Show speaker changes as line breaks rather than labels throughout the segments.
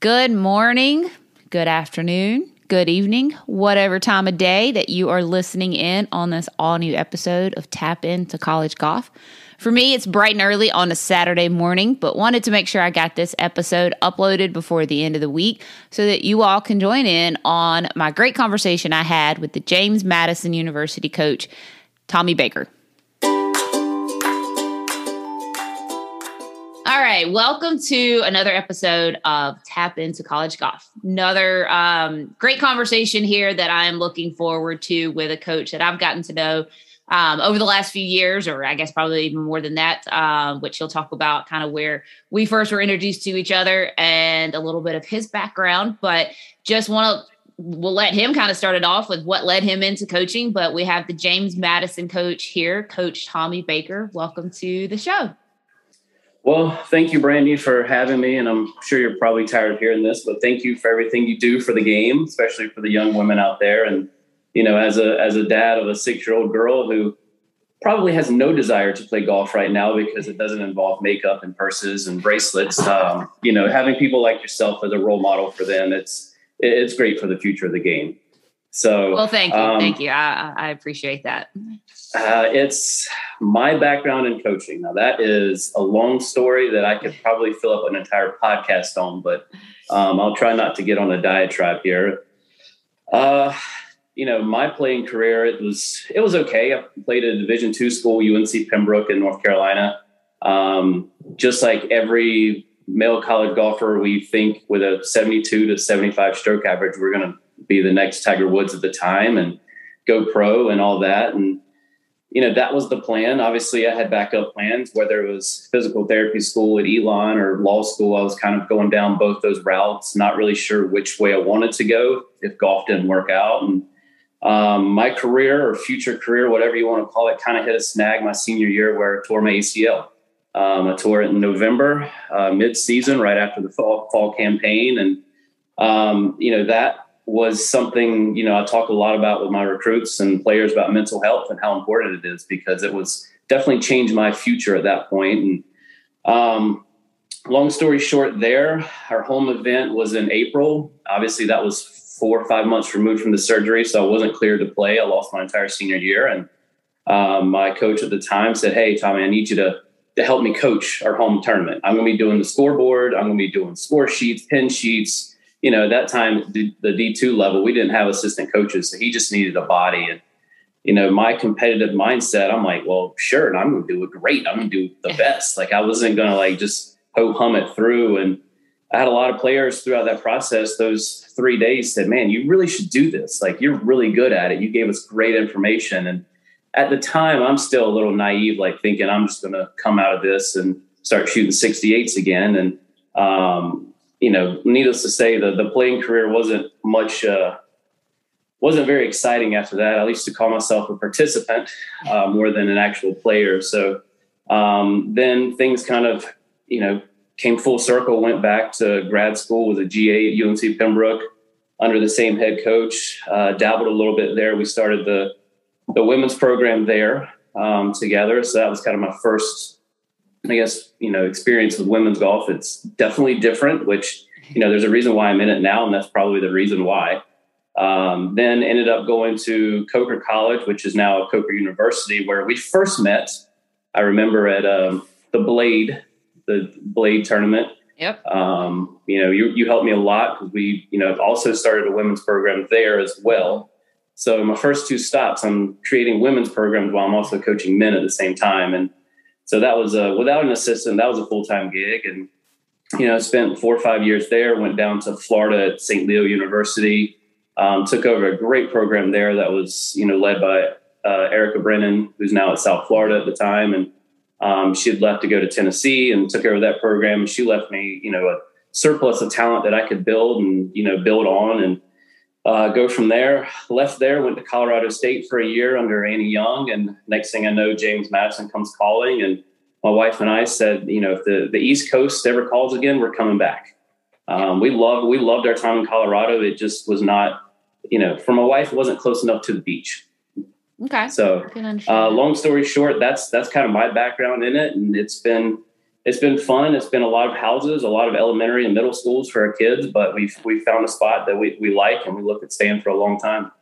Good morning, good afternoon, good evening, whatever time of day that you are listening in on this all new episode of Tap Into College Golf. For me, it's bright and early on a Saturday morning, but wanted to make sure I got this episode uploaded before the end of the week so that you all can join in on my great conversation I had with the James Madison University coach, Tommy Baker. All right, welcome to another episode of Tap Into College Golf. Another um, great conversation here that I'm looking forward to with a coach that I've gotten to know um, over the last few years, or I guess probably even more than that, um, which he'll talk about kind of where we first were introduced to each other and a little bit of his background. But just want to we'll let him kind of start it off with what led him into coaching. But we have the James Madison coach here, Coach Tommy Baker. Welcome to the show.
Well, thank you, Brandy, for having me. And I'm sure you're probably tired of hearing this, but thank you for everything you do for the game, especially for the young women out there. And, you know, as a as a dad of a six year old girl who probably has no desire to play golf right now because it doesn't involve makeup and purses and bracelets. Um, you know, having people like yourself as a role model for them, it's it's great for the future of the game. So,
well, thank you, um, thank you. I, I appreciate that.
Uh, it's my background in coaching. Now, that is a long story that I could probably fill up an entire podcast on, but um, I'll try not to get on a diatribe here. Uh, you know, my playing career it was it was okay. I played at a Division two school, UNC Pembroke in North Carolina. Um, just like every male college golfer, we think with a 72 to 75 stroke average, we're going to be the next Tiger Woods at the time and go pro and all that. And you know, that was the plan. Obviously, I had backup plans, whether it was physical therapy school at Elon or law school. I was kind of going down both those routes, not really sure which way I wanted to go if golf didn't work out. And um, my career or future career, whatever you want to call it, kind of hit a snag my senior year where I tore my ACL. Um, I tore it in November, uh, mid season, right after the fall, fall campaign. And, um, you know, that was something you know I talk a lot about with my recruits and players about mental health and how important it is because it was definitely changed my future at that point. And um, long story short, there our home event was in April. Obviously, that was four or five months removed from the surgery, so I wasn't cleared to play. I lost my entire senior year, and um, my coach at the time said, "Hey, Tommy, I need you to." To help me coach our home tournament, I'm going to be doing the scoreboard. I'm going to be doing score sheets, pin sheets, you know, at that time, the, the D2 level, we didn't have assistant coaches. So he just needed a body. And, you know, my competitive mindset, I'm like, well, sure. And I'm going to do it great. I'm going to do the best. Like I wasn't going to like just ho hum it through. And I had a lot of players throughout that process. Those three days said, man, you really should do this. Like you're really good at it. You gave us great information. And at the time, I'm still a little naive, like thinking I'm just going to come out of this and start shooting 68s again. And, um, you know, needless to say, the the playing career wasn't much uh, wasn't very exciting after that. I used to call myself a participant uh, more than an actual player. So um, then things kind of you know came full circle. Went back to grad school with a GA at UNC Pembroke under the same head coach. Uh, dabbled a little bit there. We started the the women's program there um, together. So that was kind of my first I guess, you know, experience with women's golf, it's definitely different, which, you know, there's a reason why I'm in it now, and that's probably the reason why. Um, then ended up going to Coker College, which is now Coker University, where we first met. I remember at um, the Blade, the Blade tournament.
Yep.
Um, you know, you, you helped me a lot because we, you know, also started a women's program there as well. So my first two stops, I'm creating women's programs while I'm also coaching men at the same time. And so that was a, without an assistant, that was a full time gig. And, you know, spent four or five years there, went down to Florida at St. Leo University, um, took over a great program there that was, you know, led by uh, Erica Brennan, who's now at South Florida at the time. And um, she had left to go to Tennessee and took over that program. She left me, you know, a surplus of talent that I could build and, you know, build on. And uh, go from there. Left there, went to Colorado State for a year under Annie Young, and next thing I know, James Madison comes calling, and my wife and I said, you know, if the, the East Coast ever calls again, we're coming back. Um, we loved we loved our time in Colorado. It just was not, you know, for my wife, it wasn't close enough to the beach.
Okay.
So, uh, long story short, that's that's kind of my background in it, and it's been it's been fun. It's been a lot of houses, a lot of elementary and middle schools for our kids, but we've we found a spot that we, we like and we look at staying for a long time.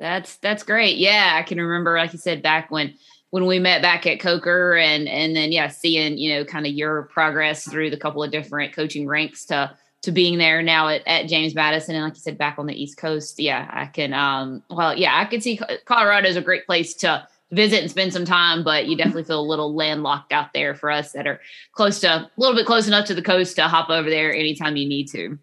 That's that's great. Yeah, I can remember, like you said, back when when we met back at Coker, and and then yeah, seeing you know kind of your progress through the couple of different coaching ranks to to being there now at, at James Madison, and like you said, back on the East Coast. Yeah, I can. Um, well, yeah, I could see Colorado is a great place to visit and spend some time, but you definitely feel a little landlocked out there for us that are close to a little bit close enough to the coast to hop over there anytime you need to.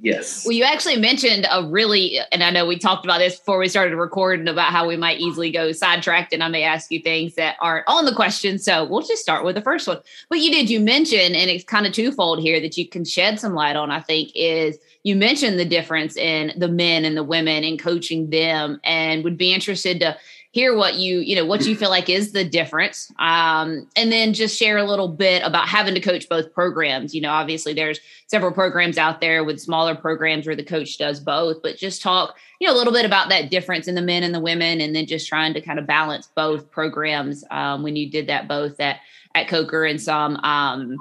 Yes.
Well, you actually mentioned a really, and I know we talked about this before we started recording about how we might easily go sidetracked, and I may ask you things that aren't on the question. So we'll just start with the first one. But you did, you mention, and it's kind of twofold here that you can shed some light on, I think, is you mentioned the difference in the men and the women and coaching them, and would be interested to hear what you you know what you feel like is the difference um, and then just share a little bit about having to coach both programs you know obviously there's several programs out there with smaller programs where the coach does both but just talk you know a little bit about that difference in the men and the women and then just trying to kind of balance both programs um, when you did that both at at coker and some um,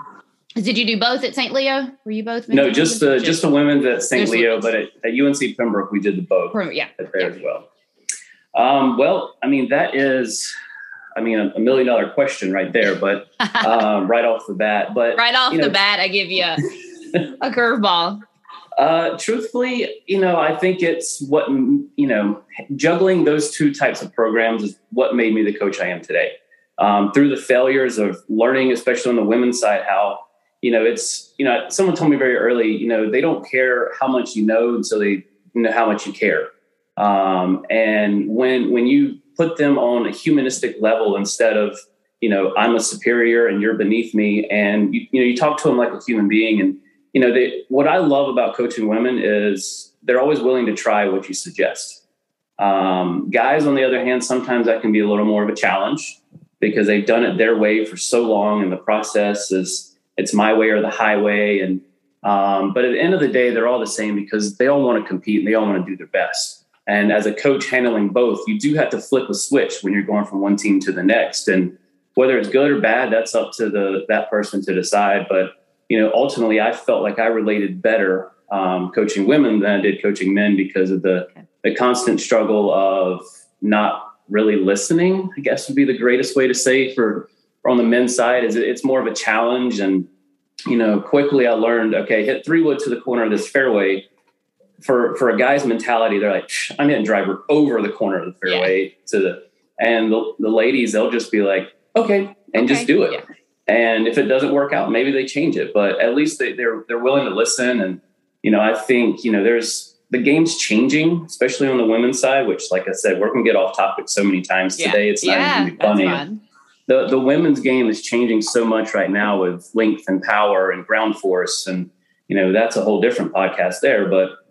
did you do both at St. Leo? Were you both?
No, just the just the women's at St. Leo, but at, at, UNC Pembroke we did the both.
Yeah,
there
yeah.
as well. Um, well, I mean, that is, I mean, a, a million dollar question right there, but um, right off the bat. But
right off the know, bat, I give you a, a curveball.
Uh, truthfully, you know, I think it's what, you know, juggling those two types of programs is what made me the coach I am today. Um, through the failures of learning, especially on the women's side, how, you know, it's, you know, someone told me very early, you know, they don't care how much you know until they know how much you care. Um, and when when you put them on a humanistic level instead of you know I'm a superior and you're beneath me, and you, you know you talk to them like a human being, and you know they, what I love about coaching women is they're always willing to try what you suggest. Um, guys, on the other hand, sometimes that can be a little more of a challenge because they've done it their way for so long, and the process is it's my way or the highway, and um, but at the end of the day, they're all the same because they all want to compete and they all want to do their best. And as a coach handling both, you do have to flip a switch when you're going from one team to the next. And whether it's good or bad, that's up to the that person to decide. But you know, ultimately, I felt like I related better um, coaching women than I did coaching men because of the the constant struggle of not really listening. I guess would be the greatest way to say for, for on the men's side is it's more of a challenge and you know quickly i learned okay hit three wood to the corner of this fairway for for a guy's mentality, they're like, I'm hitting driver over the corner of the fairway yeah. to the, and the, the ladies, they'll just be like, okay, and okay. just do it. Yeah. And if it doesn't work out, maybe they change it. But at least they, they're they're willing to listen. And you know, I think you know, there's the game's changing, especially on the women's side. Which, like I said, we're gonna get off topic so many times yeah. today. It's not even funny. The the women's game is changing so much right now with length and power and ground force, and you know, that's a whole different podcast there. But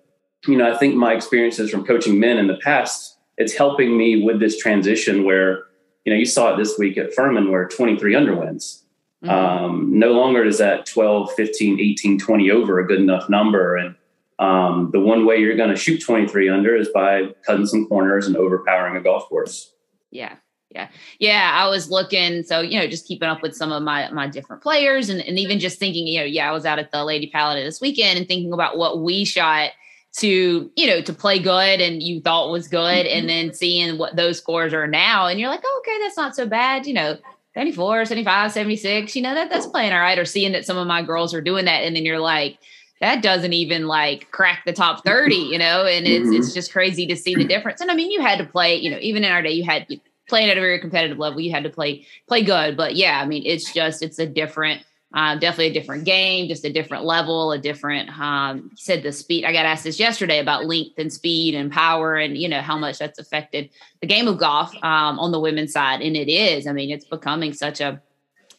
you know, I think my experiences from coaching men in the past, it's helping me with this transition where, you know, you saw it this week at Furman where 23 under wins. Mm-hmm. Um, no longer is that 12, 15, 18, 20 over a good enough number. And um, the one way you're going to shoot 23 under is by cutting some corners and overpowering a golf course.
Yeah. Yeah. Yeah. I was looking. So, you know, just keeping up with some of my, my different players and, and even just thinking, you know, yeah, I was out at the Lady Paladin this weekend and thinking about what we shot to you know to play good and you thought was good mm-hmm. and then seeing what those scores are now and you're like oh, okay that's not so bad you know 74 75 76 you know that that's playing all right or seeing that some of my girls are doing that and then you're like that doesn't even like crack the top 30 you know and it's mm-hmm. it's just crazy to see the difference and i mean you had to play you know even in our day you had playing at a very competitive level you had to play play good but yeah i mean it's just it's a different um, definitely a different game, just a different level, a different. Um, said the speed. I got asked this yesterday about length and speed and power, and you know how much that's affected the game of golf um, on the women's side, and it is. I mean, it's becoming such a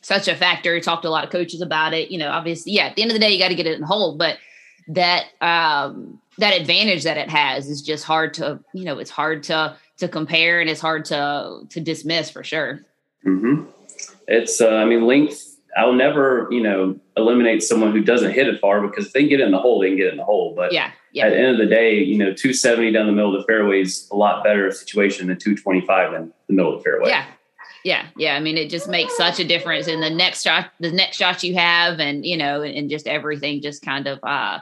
such a factor. Talked to a lot of coaches about it. You know, obviously, yeah. At the end of the day, you got to get it in the hole, but that um, that advantage that it has is just hard to you know it's hard to to compare and it's hard to to dismiss for sure.
Mm-hmm. It's uh, I mean length I'll never, you know, eliminate someone who doesn't hit it far because if they get in the hole, they can get in the hole. But
yeah, yeah.
at the end of the day, you know, 270 down the middle of the fairway is a lot better situation than 225 in the middle of the fairway.
Yeah. Yeah, yeah. I mean, it just makes such a difference in the next shot, the next shot you have, and you know, and, and just everything just kind of uh,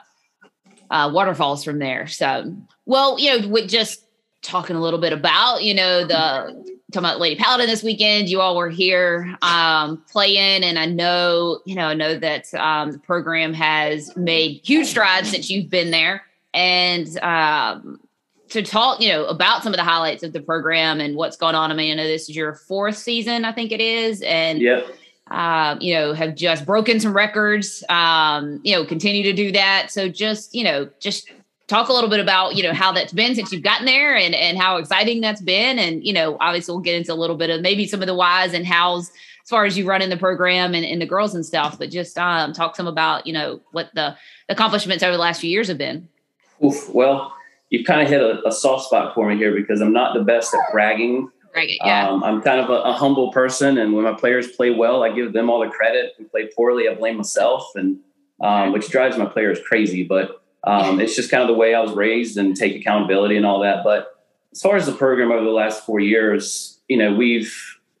uh, waterfalls from there. So, well, you know, with just talking a little bit about, you know, the talking about Lady Paladin this weekend. You all were here um, playing, and I know, you know, I know that um, the program has made huge strides since you've been there, and um, to talk, you know, about some of the highlights of the program and what's going on. I mean, I know this is your fourth season, I think it is, and
yeah.
Um, you know, have just broken some records. Um, you know, continue to do that. So just, you know, just talk a little bit about, you know, how that's been since you've gotten there and and how exciting that's been. And, you know, obviously we'll get into a little bit of maybe some of the whys and hows as far as you run in the program and, and the girls and stuff, but just um, talk some about, you know, what the accomplishments over the last few years have been.
Oof, well, you've kind of hit a, a, soft spot for me here because I'm not the best at bragging.
Bragging, yeah.
Um, I'm kind of a, a, humble person, and when my players play well, I give them all the credit. When play poorly, I blame myself, and um, which drives my players crazy. But um, it's just kind of the way I was raised, and take accountability and all that. But as far as the program over the last four years, you know, we've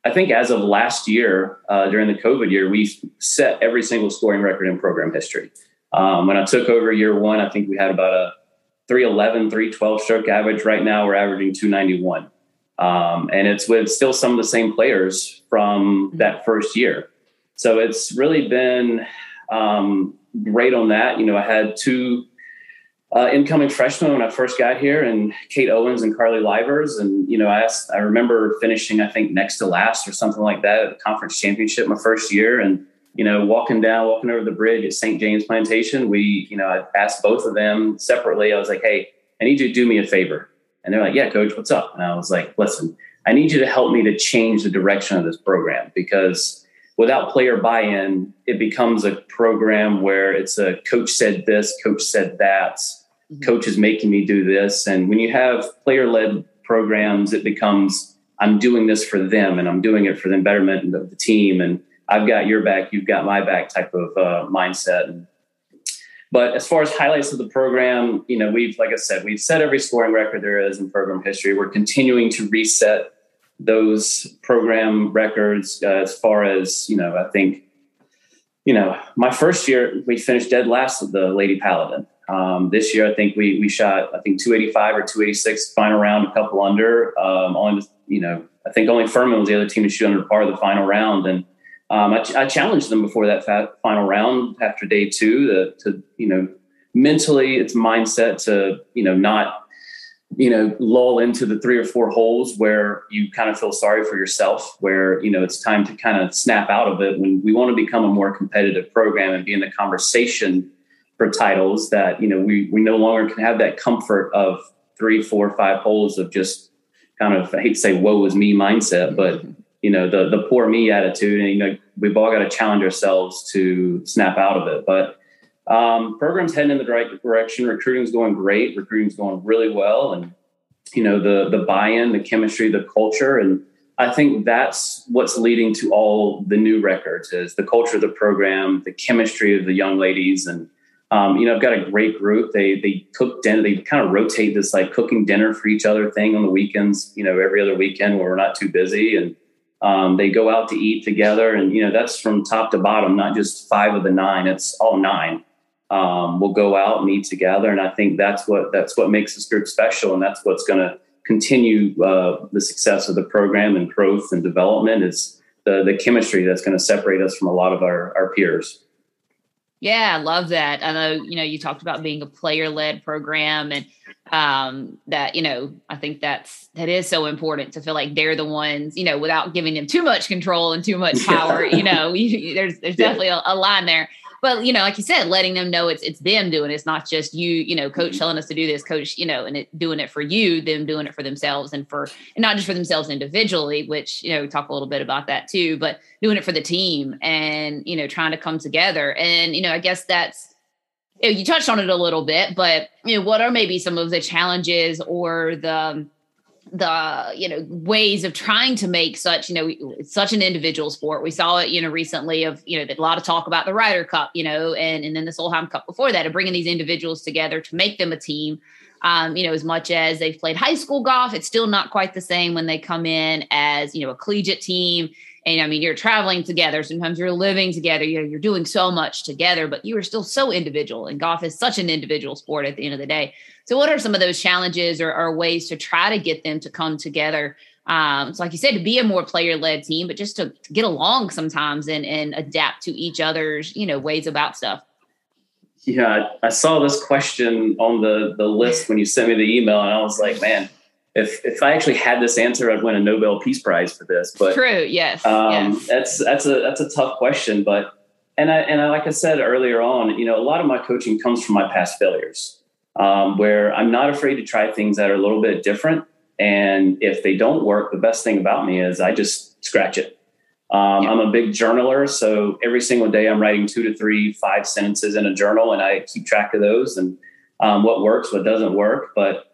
I think as of last year, uh, during the COVID year, we've set every single scoring record in program history. Um, when I took over year one, I think we had about a 311, 312 stroke average. Right now, we're averaging 291. Um, and it's with still some of the same players from mm-hmm. that first year. So it's really been um, great on that. You know, I had two uh, incoming freshmen when I first got here, and Kate Owens and Carly Livers. And you know, I asked, I remember finishing, I think next to last or something like that at the conference championship my first year, and you know, walking down, walking over the bridge at St. James Plantation, we, you know, I asked both of them separately. I was like, hey, I need you to do me a favor. And they're like, yeah, coach, what's up? And I was like, listen, I need you to help me to change the direction of this program because without player buy in, it becomes a program where it's a coach said this, coach said that. Coach is making me do this. And when you have player led programs, it becomes, I'm doing this for them and I'm doing it for the betterment of the team. And I've got your back, you've got my back type of uh, mindset. But as far as highlights of the program, you know, we've, like I said, we've set every scoring record there is in program history. We're continuing to reset those program records uh, as far as, you know, I think, you know, my first year, we finished dead last with the Lady Paladin. Um, this year, I think we we shot, I think 285 or 286 final round, a couple under. Um, only, you know, I think only Furman was the other team to shoot under par the final round. And um, I, I, challenged them before that final round after day two to, you know, mentally it's mindset to, you know, not, you know, lull into the three or four holes where you kind of feel sorry for yourself, where, you know, it's time to kind of snap out of it when we want to become a more competitive program and be in the conversation for titles that, you know, we, we no longer can have that comfort of three, four, five holes of just kind of, I hate to say, woe is me mindset, but you know the the poor me attitude. And you know we've all got to challenge ourselves to snap out of it. But um, programs heading in the right direction. Recruiting's going great. Recruiting's going really well. And you know the the buy-in the chemistry the culture. And i think that's what's leading to all the new records is the culture of the program the chemistry of the young ladies and um, you know, I've got a great group. They they cook dinner. They kind of rotate this like cooking dinner for each other thing on the weekends. You know, every other weekend where we're not too busy, and um, they go out to eat together, and you know that's from top to bottom, not just five of the nine. It's all nine. Um, we'll go out and eat together, and I think that's what that's what makes this group special, and that's what's going to continue uh, the success of the program and growth and development. Is the the chemistry that's going to separate us from a lot of our our peers.
Yeah, I love that. I know, you know, you talked about being a player led program and um, that, you know, I think that's, that is so important to feel like they're the ones, you know, without giving them too much control and too much power, you know, you, there's, there's definitely a, a line there but you know, like you said, letting them know it's it's them doing it. It's not just you, you know, coach mm-hmm. telling us to do this, coach, you know, and it doing it for you, them doing it for themselves and for and not just for themselves individually, which, you know, we talk a little bit about that too, but doing it for the team and, you know, trying to come together. And, you know, I guess that's you, know, you touched on it a little bit, but you know, what are maybe some of the challenges or the the you know ways of trying to make such you know such an individual sport we saw it you know recently of you know a lot of talk about the Ryder Cup you know and and then the Solheim Cup before that of bringing these individuals together to make them a team um, you know as much as they've played high school golf it's still not quite the same when they come in as you know a collegiate team and I mean, you're traveling together. Sometimes you're living together. You're, you're doing so much together, but you are still so individual. And golf is such an individual sport at the end of the day. So, what are some of those challenges or, or ways to try to get them to come together? Um, so, like you said, to be a more player led team, but just to, to get along sometimes and, and adapt to each other's, you know, ways about stuff.
Yeah, I saw this question on the the list when you sent me the email, and I was like, man, if if I actually had this answer, I'd win a Nobel Peace Prize for this. But
true, yes,
um,
yes.
that's that's a that's a tough question. But and I and I, like I said earlier on, you know, a lot of my coaching comes from my past failures, um, where I'm not afraid to try things that are a little bit different. And if they don't work, the best thing about me is I just scratch it. Um, yeah. I'm a big journaler, so every single day I'm writing two to three, five sentences in a journal, and I keep track of those and um, what works, what doesn't work, but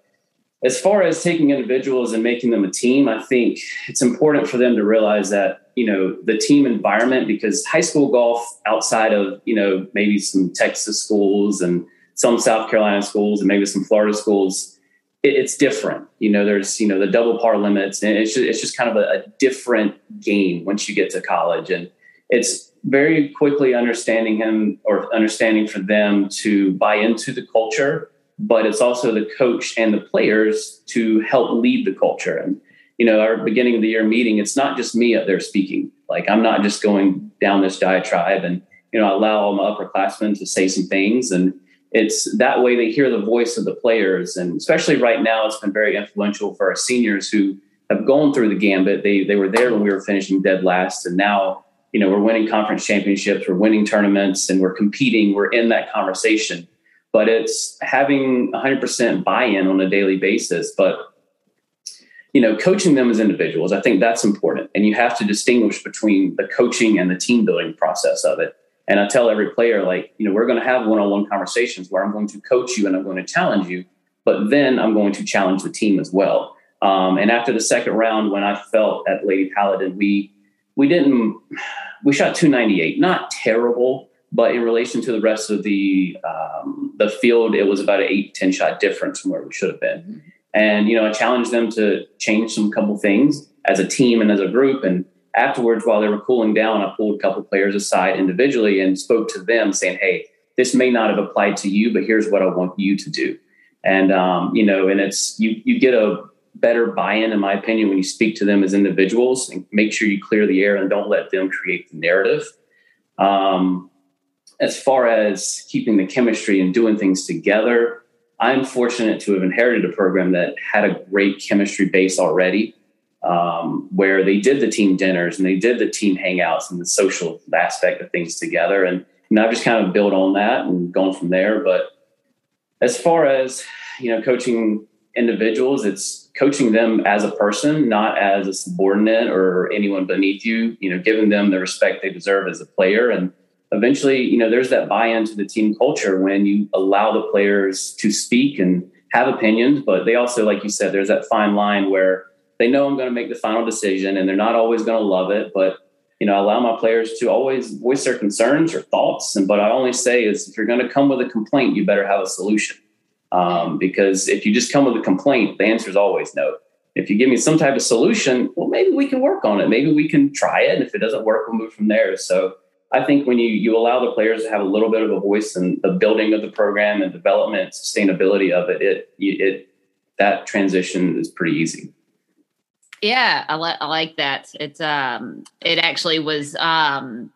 as far as taking individuals and making them a team, I think it's important for them to realize that, you know, the team environment, because high school golf outside of, you know, maybe some Texas schools and some South Carolina schools and maybe some Florida schools, it, it's different. You know, there's, you know, the double par limits and it's just, it's just kind of a, a different game once you get to college. And it's very quickly understanding him or understanding for them to buy into the culture but it's also the coach and the players to help lead the culture. And, you know, our beginning of the year meeting, it's not just me up there speaking. Like I'm not just going down this diatribe and, you know, I allow all my upperclassmen to say some things. And it's that way they hear the voice of the players. And especially right now, it's been very influential for our seniors who have gone through the gambit. They, they were there when we were finishing dead last. And now, you know, we're winning conference championships, we're winning tournaments, and we're competing. We're in that conversation but it's having 100% buy-in on a daily basis but you know coaching them as individuals i think that's important and you have to distinguish between the coaching and the team building process of it and i tell every player like you know we're going to have one-on-one conversations where i'm going to coach you and i'm going to challenge you but then i'm going to challenge the team as well um, and after the second round when i felt at lady paladin we we didn't we shot 298 not terrible but in relation to the rest of the um, the field, it was about an eight ten shot difference from where we should have been. Mm-hmm. And you know, I challenged them to change some couple things as a team and as a group. And afterwards, while they were cooling down, I pulled a couple players aside individually and spoke to them, saying, "Hey, this may not have applied to you, but here's what I want you to do." And um, you know, and it's you you get a better buy-in, in my opinion, when you speak to them as individuals and make sure you clear the air and don't let them create the narrative. Um, as far as keeping the chemistry and doing things together, I'm fortunate to have inherited a program that had a great chemistry base already, um, where they did the team dinners and they did the team hangouts and the social aspect of things together. And, and I've just kind of built on that and gone from there. But as far as you know, coaching individuals, it's coaching them as a person, not as a subordinate or anyone beneath you. You know, giving them the respect they deserve as a player and eventually, you know, there's that buy-in to the team culture when you allow the players to speak and have opinions, but they also, like you said, there's that fine line where they know I'm going to make the final decision and they're not always going to love it, but you know, I allow my players to always voice their concerns or thoughts. And but I only say is if you're going to come with a complaint, you better have a solution. Um, because if you just come with a complaint, the answer is always no. If you give me some type of solution, well, maybe we can work on it. Maybe we can try it. And if it doesn't work, we'll move from there. So I think when you you allow the players to have a little bit of a voice in the building of the program and development, sustainability of it, it it that transition is pretty easy.
Yeah, I, like I like that. It's um, it actually was um,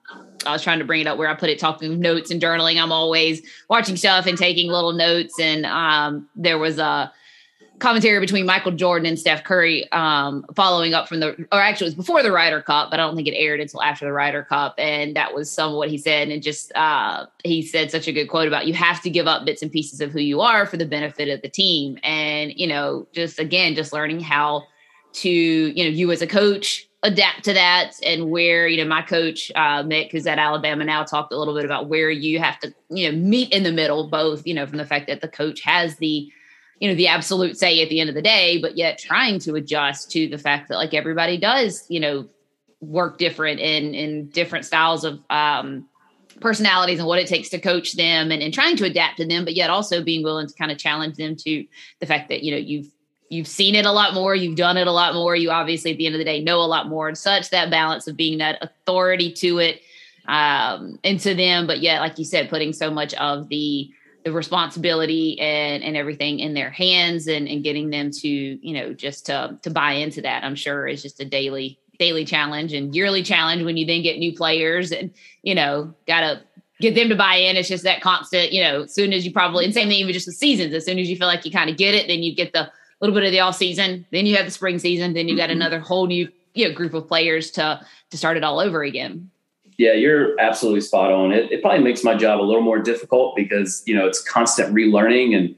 I was trying to bring it up where I put it talking notes and journaling. I'm always watching stuff and taking little notes, and um, there was a commentary between Michael Jordan and Steph Curry um, following up from the, or actually it was before the Ryder Cup, but I don't think it aired until after the Ryder Cup. And that was some of what he said. And just, uh, he said such a good quote about you have to give up bits and pieces of who you are for the benefit of the team. And, you know, just again, just learning how to, you know, you as a coach adapt to that and where, you know, my coach, uh, Mic, who's at Alabama now, talked a little bit about where you have to, you know, meet in the middle, both, you know, from the fact that the coach has the, you know the absolute say at the end of the day but yet trying to adjust to the fact that like everybody does you know work different in in different styles of um personalities and what it takes to coach them and, and trying to adapt to them but yet also being willing to kind of challenge them to the fact that you know you've you've seen it a lot more you've done it a lot more you obviously at the end of the day know a lot more and such that balance of being that authority to it um and to them but yet like you said putting so much of the the responsibility and and everything in their hands and and getting them to you know just to to buy into that i'm sure is just a daily daily challenge and yearly challenge when you then get new players and you know gotta get them to buy in. It's just that constant you know as soon as you probably and same thing even just the seasons as soon as you feel like you kind of get it then you get the little bit of the off season then you have the spring season then you got mm-hmm. another whole new you know group of players to to start it all over again
yeah, you're absolutely spot on. It, it, probably makes my job a little more difficult because you know it's constant relearning, and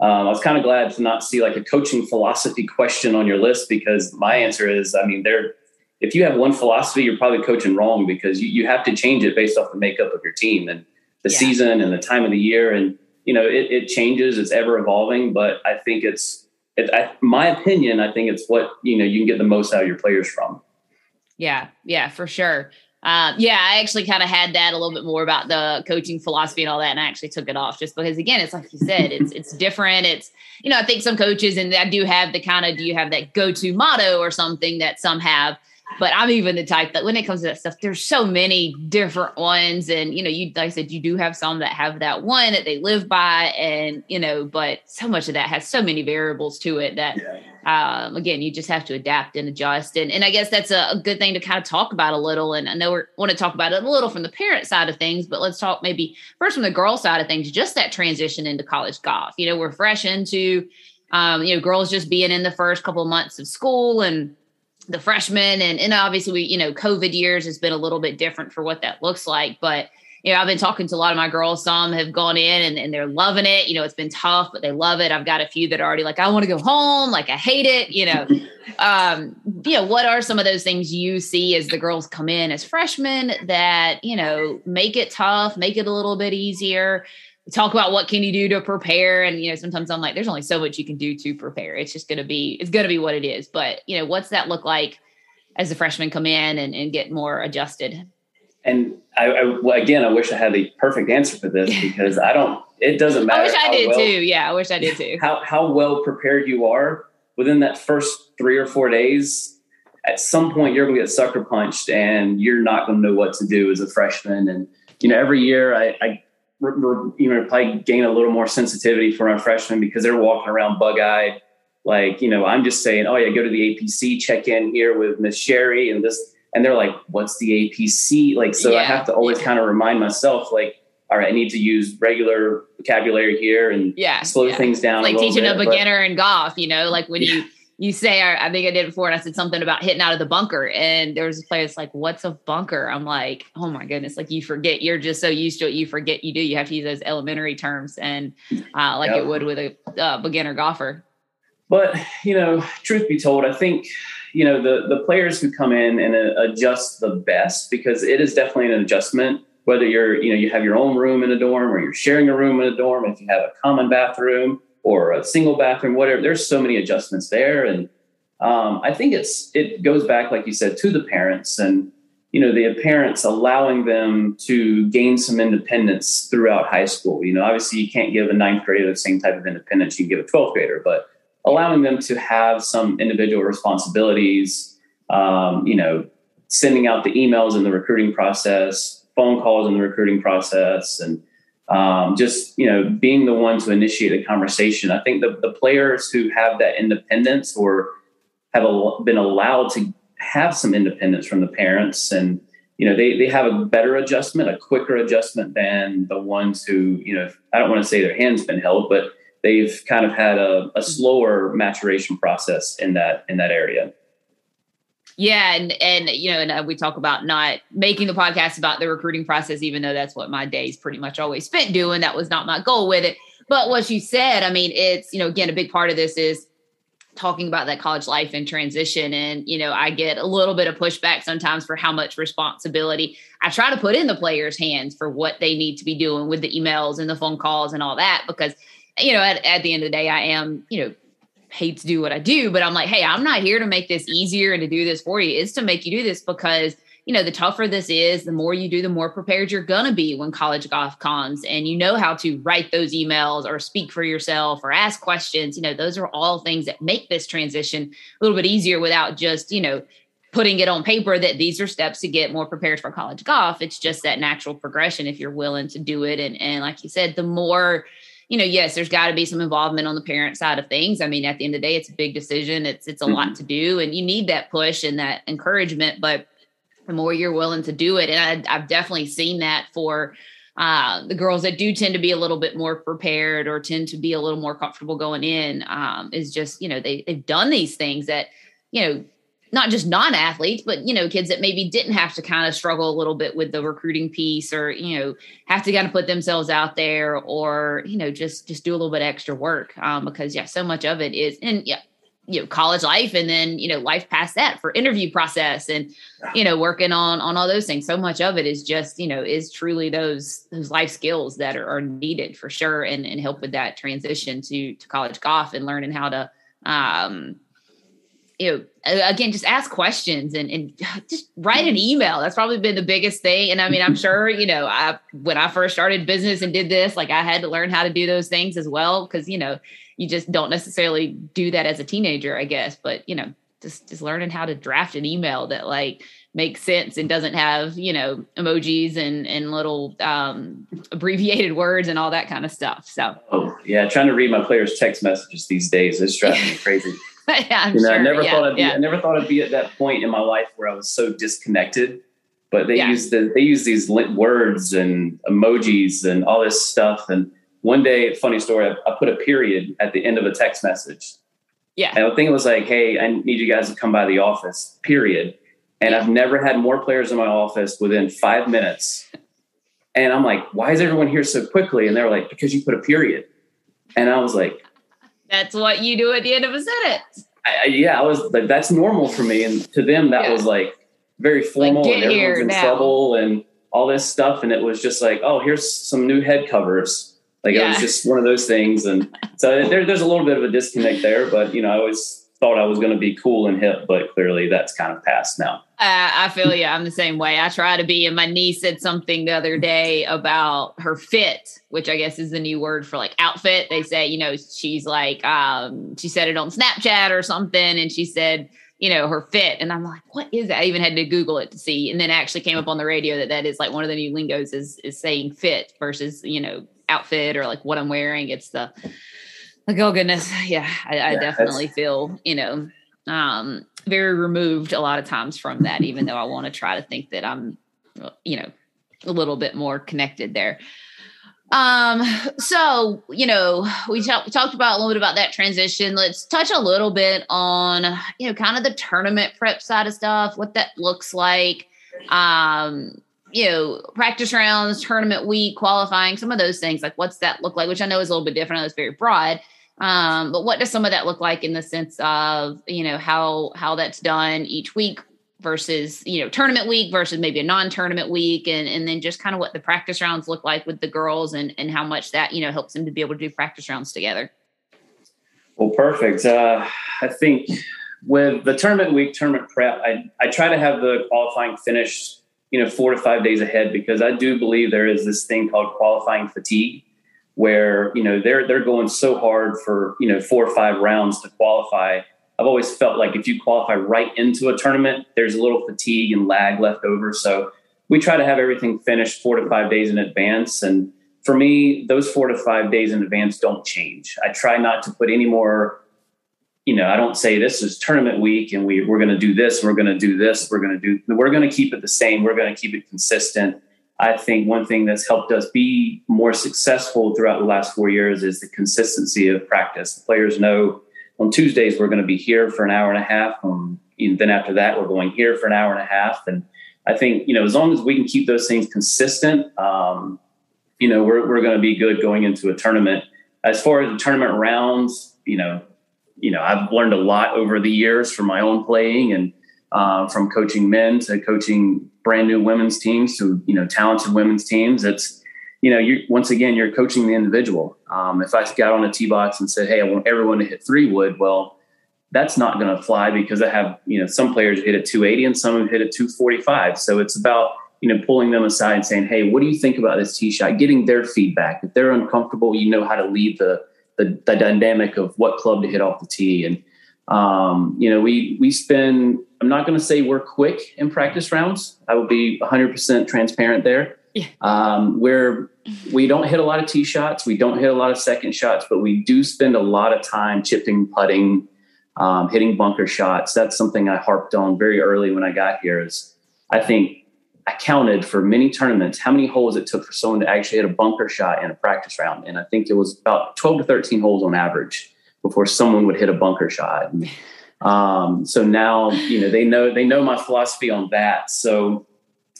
um, I was kind of glad to not see like a coaching philosophy question on your list because my answer is, I mean, there. If you have one philosophy, you're probably coaching wrong because you, you have to change it based off the makeup of your team and the yeah. season and the time of the year, and you know it, it changes. It's ever evolving, but I think it's, it, I, my opinion. I think it's what you know you can get the most out of your players from.
Yeah, yeah, for sure. Um, yeah, I actually kind of had that a little bit more about the coaching philosophy and all that, and I actually took it off just because, again, it's like you said, it's it's different. It's you know, I think some coaches and I do have the kind of do you have that go to motto or something that some have, but I'm even the type that when it comes to that stuff, there's so many different ones, and you know, you like I said, you do have some that have that one that they live by, and you know, but so much of that has so many variables to it that. Yeah um, again, you just have to adapt and adjust. And, and I guess that's a, a, good thing to kind of talk about a little. And I know we want to talk about it a little from the parent side of things, but let's talk maybe first from the girl side of things, just that transition into college golf. You know, we're fresh into, um, you know, girls just being in the first couple of months of school and the freshmen. And, and obviously, we, you know, COVID years has been a little bit different for what that looks like. But you know, I've been talking to a lot of my girls. Some have gone in and, and they're loving it. You know, it's been tough, but they love it. I've got a few that are already like, I want to go home. Like, I hate it. You know, um, you know, what are some of those things you see as the girls come in as freshmen that, you know, make it tough, make it a little bit easier? Talk about what can you do to prepare and you know sometimes i'm like there's only so much you can do to prepare it's just going to be it's going to be what it is but you know what's that look like as the freshmen come in and, and get more adjusted
and I, I well, again, I wish I had the perfect answer for this because I don't. It doesn't matter.
I wish I did well, too. Yeah, I wish I did too.
How how well prepared you are within that first three or four days. At some point, you're going to get sucker punched, and you're not going to know what to do as a freshman. And you know, every year I, I you know probably gain a little more sensitivity for our freshmen because they're walking around bug eyed. Like you know, I'm just saying, oh yeah, go to the APC, check in here with Miss Sherry, and this and they're like, what's the APC? Like, so yeah. I have to always yeah. kind of remind myself, like, all right, I need to use regular vocabulary here and
yeah,
slow
yeah.
things down.
like
a
teaching
bit,
a beginner but, in golf, you know, like when you you say, I think I did it before, and I said something about hitting out of the bunker, and there was a player that's like, "What's a bunker?" I'm like, "Oh my goodness!" Like you forget, you're just so used to it, you forget you do. You have to use those elementary terms, and uh, like yep. it would with a uh, beginner golfer.
But you know, truth be told, I think you know the the players who come in and uh, adjust the best because it is definitely an adjustment whether you're you know you have your own room in a dorm or you're sharing a room in a dorm if you have a common bathroom or a single bathroom whatever. There's so many adjustments there. And um, i think it's it goes back like you said to the parents and you know the parents allowing them to gain some independence throughout high school. You know obviously you can't give a ninth grader the same type of independence you can give a 12th grader but allowing them to have some individual responsibilities, um, you know, sending out the emails in the recruiting process, phone calls in the recruiting process, and um, just you know being the one to initiate a conversation. I think the, the players who have that independence or have been allowed to have some independence from the parents and you know they, they have a better adjustment a quicker adjustment than the ones who you know i don't want to say their hands been held but they've kind of had a, a slower maturation process in that in that area.
Yeah, and and you know, and uh, we talk about not making the podcast about the recruiting process, even though that's what my days pretty much always spent doing. That was not my goal with it. But what you said, I mean, it's you know, again, a big part of this is talking about that college life and transition. And you know, I get a little bit of pushback sometimes for how much responsibility I try to put in the players' hands for what they need to be doing with the emails and the phone calls and all that, because you know, at, at the end of the day, I am, you know, paid to do what I do, but I'm like, hey, I'm not here to make this easier and to do this for you. It's to make you do this because you know, the tougher this is, the more you do, the more prepared you're to be when college golf comes. And you know how to write those emails or speak for yourself or ask questions. You know, those are all things that make this transition a little bit easier without just, you know, putting it on paper that these are steps to get more prepared for college golf. It's just that natural progression if you're willing to do it. And, and like you said, the more, you know, yes, there's got to be some involvement on the parent side of things. I mean, at the end of the day, it's a big decision. It's it's a mm-hmm. lot to do, and you need that push and that encouragement. But the more you're willing to do it. And I, have definitely seen that for uh, the girls that do tend to be a little bit more prepared or tend to be a little more comfortable going in um, is just, you know, they, they've done these things that, you know, not just non-athletes, but you know, kids that maybe didn't have to kind of struggle a little bit with the recruiting piece, or you know, have to kind of put themselves out there, or you know, just just do a little bit extra work um, because yeah, so much of it is, and yeah, you know college life and then you know life past that for interview process and you know working on on all those things. So much of it is just you know is truly those those life skills that are, are needed for sure and and help with that transition to to college golf and learning how to um you know again just ask questions and and just write an email that's probably been the biggest thing and i mean i'm sure you know i when i first started business and did this like i had to learn how to do those things as well because you know you just don't necessarily do that as a teenager, I guess. But you know, just just learning how to draft an email that like makes sense and doesn't have you know emojis and and little um, abbreviated words and all that kind of stuff. So
oh yeah, trying to read my players' text messages these days is driving me crazy.
yeah, I'm you know, sure.
I never
yeah,
thought I'd be,
yeah.
I never thought I'd be at that point in my life where I was so disconnected. But they yeah. use the they use these words and emojis and all this stuff and one day, funny story, I, I, put a period at the end of a text message.
Yeah.
And I think it was like, hey, I need you guys to come by the office, period. And yeah. I've never had more players in my office within five minutes. And I'm like, why is everyone here so quickly? And they were like, because you put a period. And I was like,
that's what you do at the end of a sentence.
I, yeah, I was like, that's normal for me. And to them, that yeah. was like very formal like, and everyone's in now. trouble and all this stuff. And it was just like, oh, here's some new head covers like yeah. it was just one of those things. And so there, there's a little bit of a disconnect there, but you know, I always thought I was going to be cool and hip, but clearly that's kind of past now.
Uh, I feel you. I'm the same way. I try to be, and my niece said something the other day about her fit, which I guess is the new word for like outfit. They say, you know, she's like, um, she said it on Snapchat or something, and she said, you know, her fit. And I'm like, what is that? I even had to Google it to see. And then actually came up on the radio that that is like one of the new lingos is is saying fit versus, you know, outfit or like what I'm wearing. It's the like, oh goodness. Yeah. I, I definitely feel, you know, um, very removed a lot of times from that, even though I want to try to think that I'm, you know, a little bit more connected there. Um, so you know, we, we talked about a little bit about that transition. Let's touch a little bit on, you know, kind of the tournament prep side of stuff, what that looks like. Um, you know, practice rounds, tournament week, qualifying, some of those things. Like, what's that look like? Which I know is a little bit different. It's very broad. Um, but what does some of that look like in the sense of you know how how that's done each week versus you know tournament week versus maybe a non-tournament week, and and then just kind of what the practice rounds look like with the girls and and how much that you know helps them to be able to do practice rounds together.
Well, perfect. Uh, I think with the tournament week, tournament prep, I I try to have the qualifying finished you know, four to five days ahead because I do believe there is this thing called qualifying fatigue where, you know, they're they're going so hard for, you know, four or five rounds to qualify. I've always felt like if you qualify right into a tournament, there's a little fatigue and lag left over. So we try to have everything finished four to five days in advance. And for me, those four to five days in advance don't change. I try not to put any more you know, I don't say this is tournament week and we we're going to do this, we're going to do this, we're going to do we're going to keep it the same, we're going to keep it consistent. I think one thing that's helped us be more successful throughout the last 4 years is the consistency of practice. The players know on Tuesdays we're going to be here for an hour and a half, um, and then after that we're going here for an hour and a half and I think, you know, as long as we can keep those things consistent, um, you know, we're we're going to be good going into a tournament. As far as the tournament rounds, you know, you know, I've learned a lot over the years from my own playing and uh, from coaching men to coaching brand new women's teams to, you know, talented women's teams. It's, you know, you once again, you're coaching the individual. Um, if I got on a tee box and said, "Hey, I want everyone to hit three wood," well, that's not going to fly because I have you know some players hit at 280 and some have hit at 245. So it's about you know pulling them aside and saying, "Hey, what do you think about this tee shot?" Getting their feedback. If they're uncomfortable, you know how to lead the the, the dynamic of what club to hit off the tee and um, you know, we we spend. I'm not going to say we're quick in practice rounds. I will be 100% transparent there. Yeah. Um, where we don't hit a lot of tee shots, we don't hit a lot of second shots, but we do spend a lot of time chipping, putting, um, hitting bunker shots. That's something I harped on very early when I got here. Is I think I counted for many tournaments how many holes it took for someone to actually hit a bunker shot in a practice round, and I think it was about 12 to 13 holes on average before someone would hit a bunker shot. Um, so now, you know, they know they know my philosophy on that. So,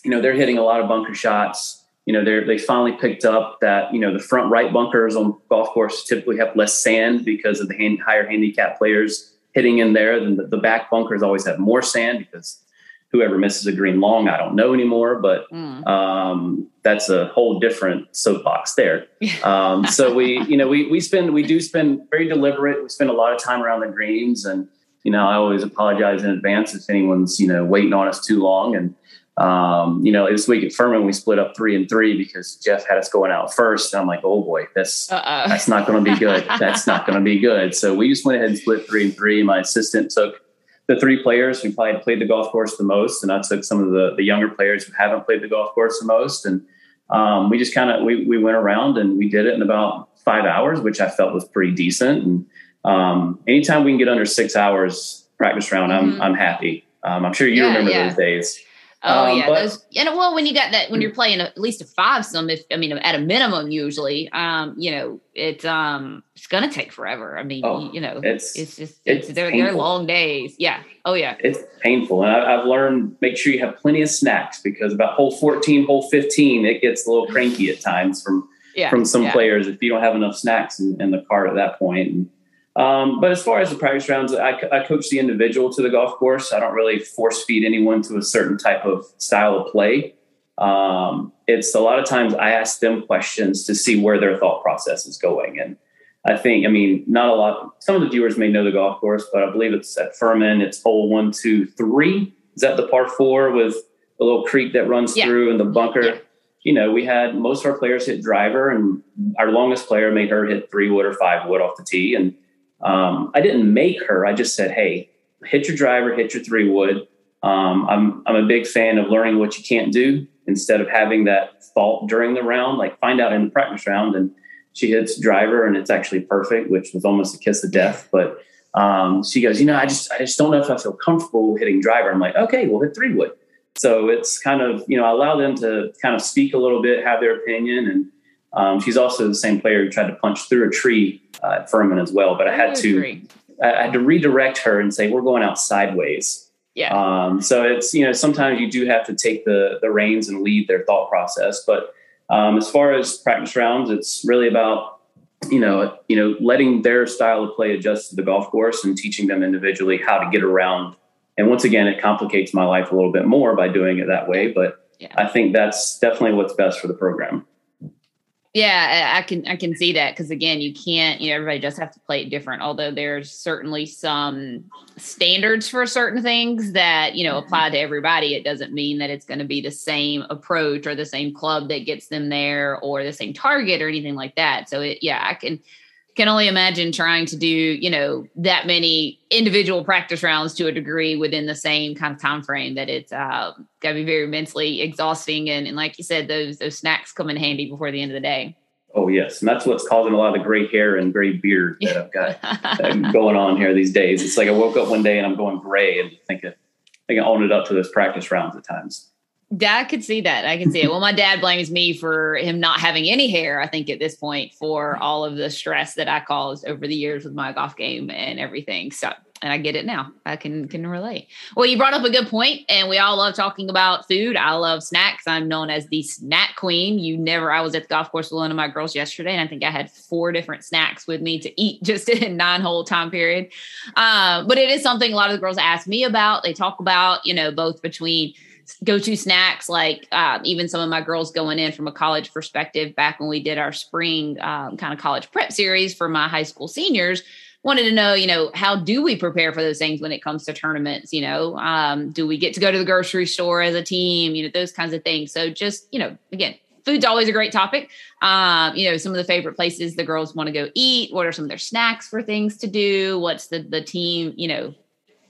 you know, they're hitting a lot of bunker shots. You know, they they finally picked up that you know the front right bunkers on golf course typically have less sand because of the hand, higher handicap players hitting in there. Than the, the back bunkers always have more sand because whoever misses a green long, I don't know anymore, but mm. um, that's a whole different soapbox there. Um, so we, you know, we, we spend, we do spend very deliberate. We spend a lot of time around the greens and, you know, I always apologize in advance if anyone's, you know, waiting on us too long. And, um, you know, this week at Furman, we split up three and three because Jeff had us going out first. And I'm like, oh boy, that's, Uh-oh. that's not going to be good. that's not going to be good. So we just went ahead and split three and three. My assistant took the three players who probably played the golf course the most, and I took some of the, the younger players who haven't played the golf course the most, and um, we just kind of we, we went around and we did it in about five hours, which I felt was pretty decent. And um, anytime we can get under six hours practice round, I'm mm-hmm. I'm happy. Um, I'm sure you yeah, remember yeah. those days.
Oh um, yeah, but, those. And well, when you got that, when you're playing at least a five, some if I mean at a minimum, usually, um, you know, it's um, it's gonna take forever. I mean, oh, you know, it's it's just it's, it's they're, they're long days. Yeah. Oh yeah.
It's painful, and I, have learned make sure you have plenty of snacks because about hole 14, hole 15, it gets a little cranky at times from yeah, from some yeah. players if you don't have enough snacks in, in the cart at that point. And, um, but as far as the practice rounds, I, I, coach the individual to the golf course. I don't really force feed anyone to a certain type of style of play. Um, it's a lot of times I ask them questions to see where their thought process is going. And I think, I mean, not a lot, some of the viewers may know the golf course, but I believe it's at Furman. It's hole one, two, three. Is that the par four with the little creek that runs yeah. through and the bunker? Yeah. You know, we had most of our players hit driver, and our longest player made her hit three wood or five wood off the tee. And um, I didn't make her. I just said, hey, hit your driver, hit your three wood. Um, I'm I'm a big fan of learning what you can't do instead of having that fault during the round. Like find out in the practice round, and she hits driver, and it's actually perfect, which was almost a kiss of death. But um, she goes, you know, I just I just don't know if I feel comfortable hitting driver. I'm like, okay, we'll hit three wood. So it's kind of you know I allow them to kind of speak a little bit, have their opinion, and um, she's also the same player who tried to punch through a tree uh, at Furman as well. But I had to I had to redirect her and say we're going out sideways.
Yeah.
Um, so it's you know sometimes you do have to take the the reins and lead their thought process. But um, as far as practice rounds, it's really about you know you know letting their style of play adjust to the golf course and teaching them individually how to get around. And once again, it complicates my life a little bit more by doing it that way. But yeah. I think that's definitely what's best for the program.
Yeah, I can I can see that because again, you can't. You know, everybody does have to play it different. Although there's certainly some standards for certain things that you know apply to everybody. It doesn't mean that it's going to be the same approach or the same club that gets them there or the same target or anything like that. So it, yeah, I can can only imagine trying to do you know that many individual practice rounds to a degree within the same kind of time frame that it's uh, got to be very mentally exhausting and, and like you said those those snacks come in handy before the end of the day.
Oh yes. And that's what's causing a lot of the gray hair and gray beard that i've got going on here these days. It's like i woke up one day and i'm going gray and think I think I own it up to those practice rounds at times
yeah, I could see that. I can see it. Well, my dad blames me for him not having any hair, I think, at this point, for all of the stress that I caused over the years with my golf game and everything. So and I get it now. I can can relate. Well, you brought up a good point, and we all love talking about food. I love snacks. I'm known as the snack queen. You never. I was at the golf course with one of my girls yesterday, and I think I had four different snacks with me to eat just in nine hole time period. Uh, but it is something a lot of the girls ask me about. They talk about, you know, both between go to snacks like uh, even some of my girls going in from a college perspective back when we did our spring um, kind of college prep series for my high school seniors wanted to know, you know, how do we prepare for those things when it comes to tournaments? You know, um, do we get to go to the grocery store as a team? You know, those kinds of things. So just, you know, again, food's always a great topic. Um, you know, some of the favorite places the girls want to go eat. What are some of their snacks for things to do? What's the the team? You know,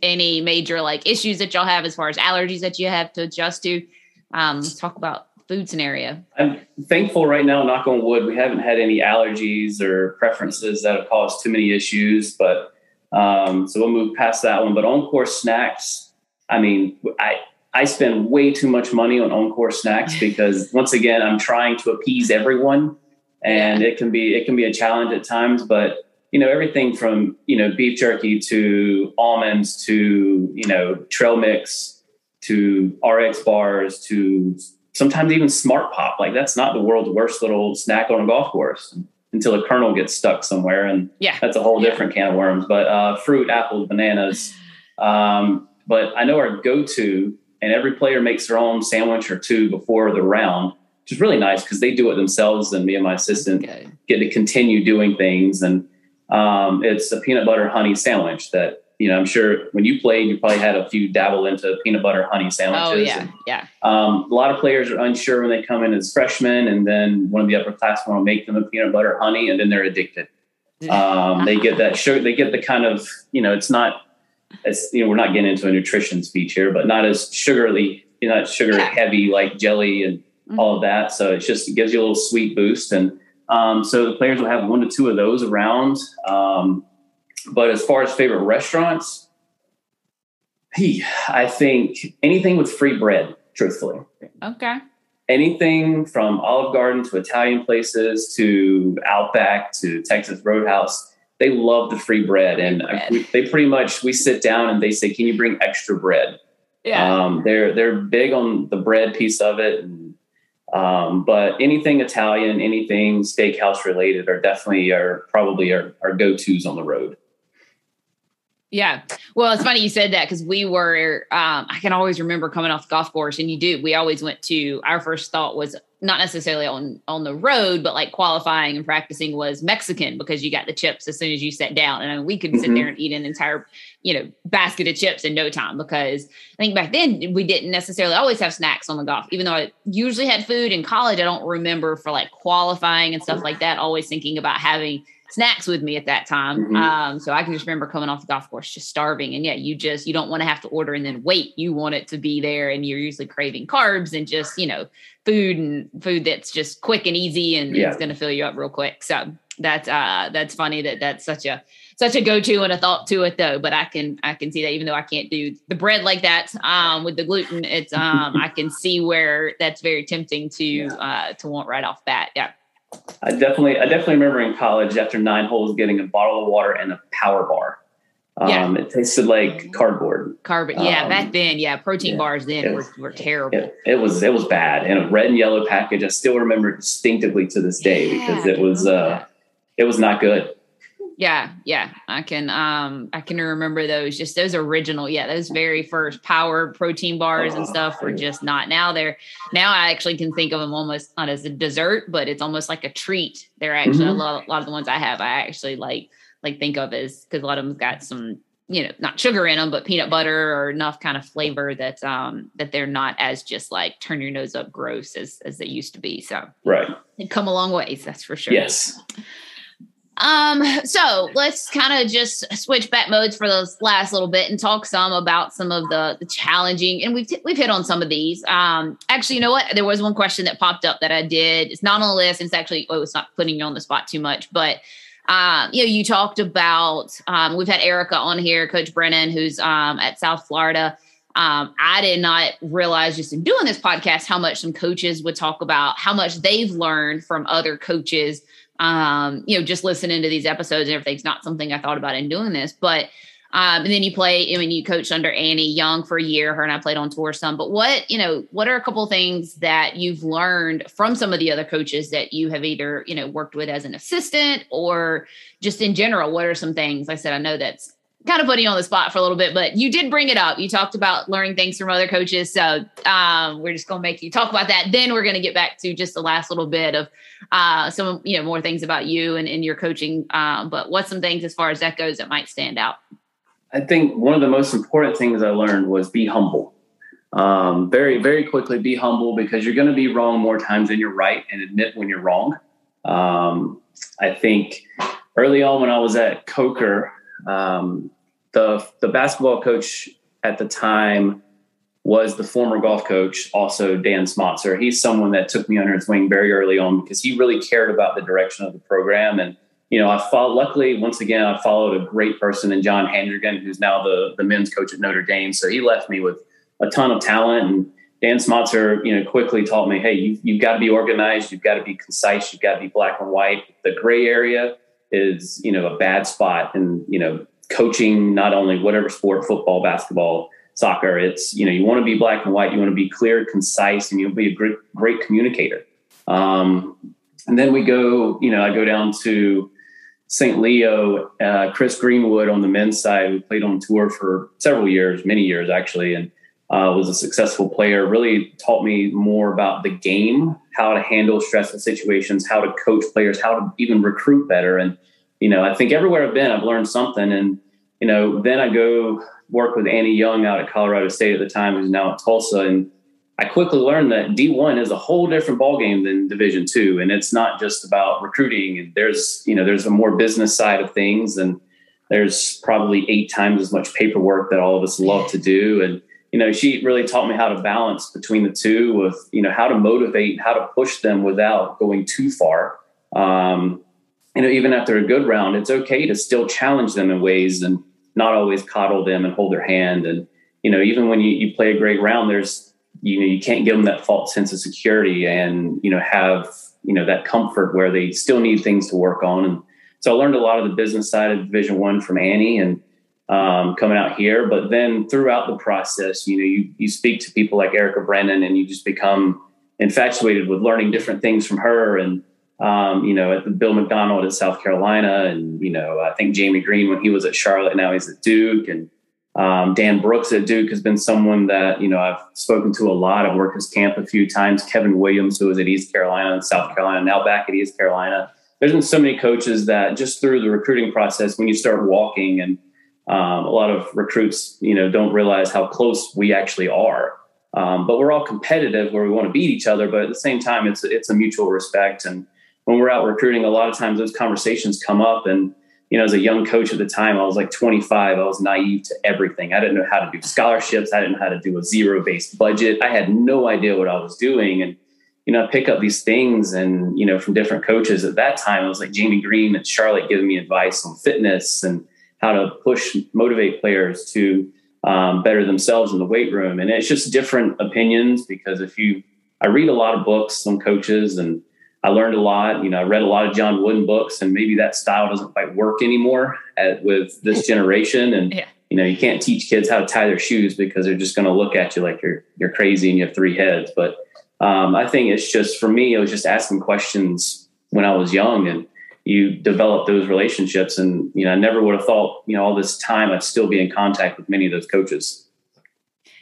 any major like issues that y'all have as far as allergies that you have to adjust to? Um, let's talk about food scenario?
I'm thankful right now, knock on wood, we haven't had any allergies or preferences that have caused too many issues. But um, so we'll move past that one. But on course snacks, I mean, I I spend way too much money on on course snacks because once again, I'm trying to appease everyone, and it can be it can be a challenge at times. But you know, everything from you know beef jerky to almonds to you know trail mix to RX bars to sometimes even smart pop. Like that's not the world's worst little snack on a golf course until a kernel gets stuck somewhere. And
yeah,
that's a whole
yeah.
different can of worms. But uh, fruit, apples, bananas. Um, but I know our go-to, and every player makes their own sandwich or two before the round, which is really nice because they do it themselves, and me and my assistant okay. get to continue doing things. And um, it's a peanut butter honey sandwich that you know, I'm sure when you played, you probably had a few dabble into peanut butter honey sandwiches. Oh
yeah, and,
yeah. Um, a lot of players are unsure when they come in as freshmen, and then one of the upperclassmen will make them a peanut butter honey, and then they're addicted. Um, they get that sugar. They get the kind of you know, it's not as you know, we're not getting into a nutrition speech here, but not as sugary. you know, not sugar yeah. heavy like jelly and mm-hmm. all of that. So it just it gives you a little sweet boost, and um, so the players will have one to two of those around. Um, but as far as favorite restaurants, he, I think anything with free bread, truthfully.
Okay.
Anything from Olive Garden to Italian places to Outback to Texas Roadhouse, they love the free bread. Free and bread. We, they pretty much, we sit down and they say, can you bring extra bread?
Yeah.
Um, they're, they're big on the bread piece of it. And, um, but anything Italian, anything steakhouse related are definitely are probably our, our go-tos on the road.
Yeah. Well, it's funny you said that because we were, um, I can always remember coming off the golf course and you do, we always went to, our first thought was not necessarily on, on the road, but like qualifying and practicing was Mexican because you got the chips as soon as you sat down. And I mean, we could mm-hmm. sit there and eat an entire, you know, basket of chips in no time because I think back then we didn't necessarily always have snacks on the golf, even though I usually had food in college. I don't remember for like qualifying and stuff like that, always thinking about having snacks with me at that time. Mm-hmm. Um, so I can just remember coming off the golf course just starving. And yeah, you just you don't want to have to order and then wait. You want it to be there, and you're usually craving carbs and just you know food and food that's just quick and easy and yeah. it's going to fill you up real quick. So that's uh that's funny that that's such a such a go-to and a thought to it though but i can i can see that even though i can't do the bread like that um with the gluten it's um i can see where that's very tempting to uh to want right off bat yeah
I definitely, I definitely remember in college after nine holes getting a bottle of water and a power bar. Um, yeah. it tasted like cardboard.
Carbon. Yeah. Um, back then. Yeah. Protein yeah, bars then was, were, were terrible.
It, it, was, it was bad in a red and yellow package. I still remember it distinctively to this day yeah, because it was, uh, it was not good.
Yeah, yeah. I can um I can remember those just those original, yeah, those very first power protein bars and stuff were just not now they're now I actually can think of them almost not as a dessert, but it's almost like a treat. They're actually mm-hmm. a, lot, a lot of the ones I have I actually like like think of as because a lot of them got some you know not sugar in them but peanut butter or enough kind of flavor that um that they're not as just like turn your nose up gross as as they used to be so
right
they come a long ways that's for sure
yes
um, so let's kind of just switch back modes for this last little bit and talk some about some of the, the challenging, and we've t- we've hit on some of these. Um, actually, you know what? There was one question that popped up that I did. It's not on the list. It's actually oh, it's not putting you on the spot too much, but um, you know, you talked about um, we've had Erika on here, Coach Brennan, who's um at South Florida. Um, I did not realize just in doing this podcast how much some coaches would talk about how much they've learned from other coaches um, you know, just listening to these episodes and everything's not something I thought about in doing this. But um, and then you play, I mean, you coached under Annie Young for a year. Her and I played on tour some. But what, you know, what are a couple things that you've learned from some of the other coaches that you have either, you know, worked with as an assistant or just in general? What are some things? I said, I know that's kind of putting you on the spot for a little bit, but you did bring it up. You talked about learning things from other coaches. So um, we're just going to make you talk about that. Then we're going to get back to just the last little bit of uh, some, you know, more things about you and, and your coaching. Um, but what's some things as far as that goes that might stand out?
I think one of the most important things I learned was be humble. Um, very, very quickly be humble because you're going to be wrong more times than you're right and admit when you're wrong. Um, I think early on when I was at Coker, um, the the basketball coach at the time was the former golf coach, also Dan Smotzer. He's someone that took me under his wing very early on because he really cared about the direction of the program. And you know, I followed. Luckily, once again, I followed a great person in John Handrigan, who's now the the men's coach at Notre Dame. So he left me with a ton of talent and. Dan Smotzer, you know, quickly taught me, hey, you, you've got to be organized, you've got to be concise, you've got to be black and white. The gray area is, you know, a bad spot. And, you know, coaching not only whatever sport, football, basketball, soccer. It's you know you want to be black and white. You want to be clear, concise, and you'll be a great great communicator. Um, and then we go, you know, I go down to St. Leo. Uh, Chris Greenwood on the men's side, who played on tour for several years, many years actually, and uh, was a successful player. Really taught me more about the game, how to handle stressful situations, how to coach players, how to even recruit better, and you know, I think everywhere I've been, I've learned something. And, you know, then I go work with Annie Young out at Colorado State at the time, who's now at Tulsa. And I quickly learned that D1 is a whole different ballgame than Division two. And it's not just about recruiting. And there's, you know, there's a more business side of things. And there's probably eight times as much paperwork that all of us love to do. And, you know, she really taught me how to balance between the two with, you know, how to motivate, how to push them without going too far. Um, you know, even after a good round, it's okay to still challenge them in ways and not always coddle them and hold their hand. And, you know, even when you, you play a great round, there's, you know, you can't give them that false sense of security and, you know, have, you know, that comfort where they still need things to work on. And so I learned a lot of the business side of division one from Annie and, um, coming out here, but then throughout the process, you know, you, you speak to people like Erika Brennan and you just become infatuated with learning different things from her and, um, you know, at the Bill McDonald at South Carolina, and you know, I think Jamie Green when he was at Charlotte, now he's at Duke, and um, Dan Brooks at Duke has been someone that you know I've spoken to a lot. I've worked his camp a few times. Kevin Williams, who was at East Carolina and South Carolina, now back at East Carolina. There's been so many coaches that just through the recruiting process, when you start walking, and um, a lot of recruits, you know, don't realize how close we actually are. Um, but we're all competitive where we want to beat each other, but at the same time, it's it's a mutual respect and when we're out recruiting, a lot of times those conversations come up. And, you know, as a young coach at the time, I was like 25. I was naive to everything. I didn't know how to do scholarships. I didn't know how to do a zero based budget. I had no idea what I was doing. And, you know, I pick up these things and, you know, from different coaches at that time, it was like Jamie Green and Charlotte giving me advice on fitness and how to push, motivate players to um, better themselves in the weight room. And it's just different opinions because if you, I read a lot of books on coaches and, I learned a lot. You know, I read a lot of John Wooden books, and maybe that style doesn't quite work anymore at, with this generation. And yeah. you know, you can't teach kids how to tie their shoes because they're just going to look at you like you're you're crazy and you have three heads. But um, I think it's just for me, it was just asking questions when I was young, and you develop those relationships. And you know, I never would have thought you know all this time I'd still be in contact with many of those coaches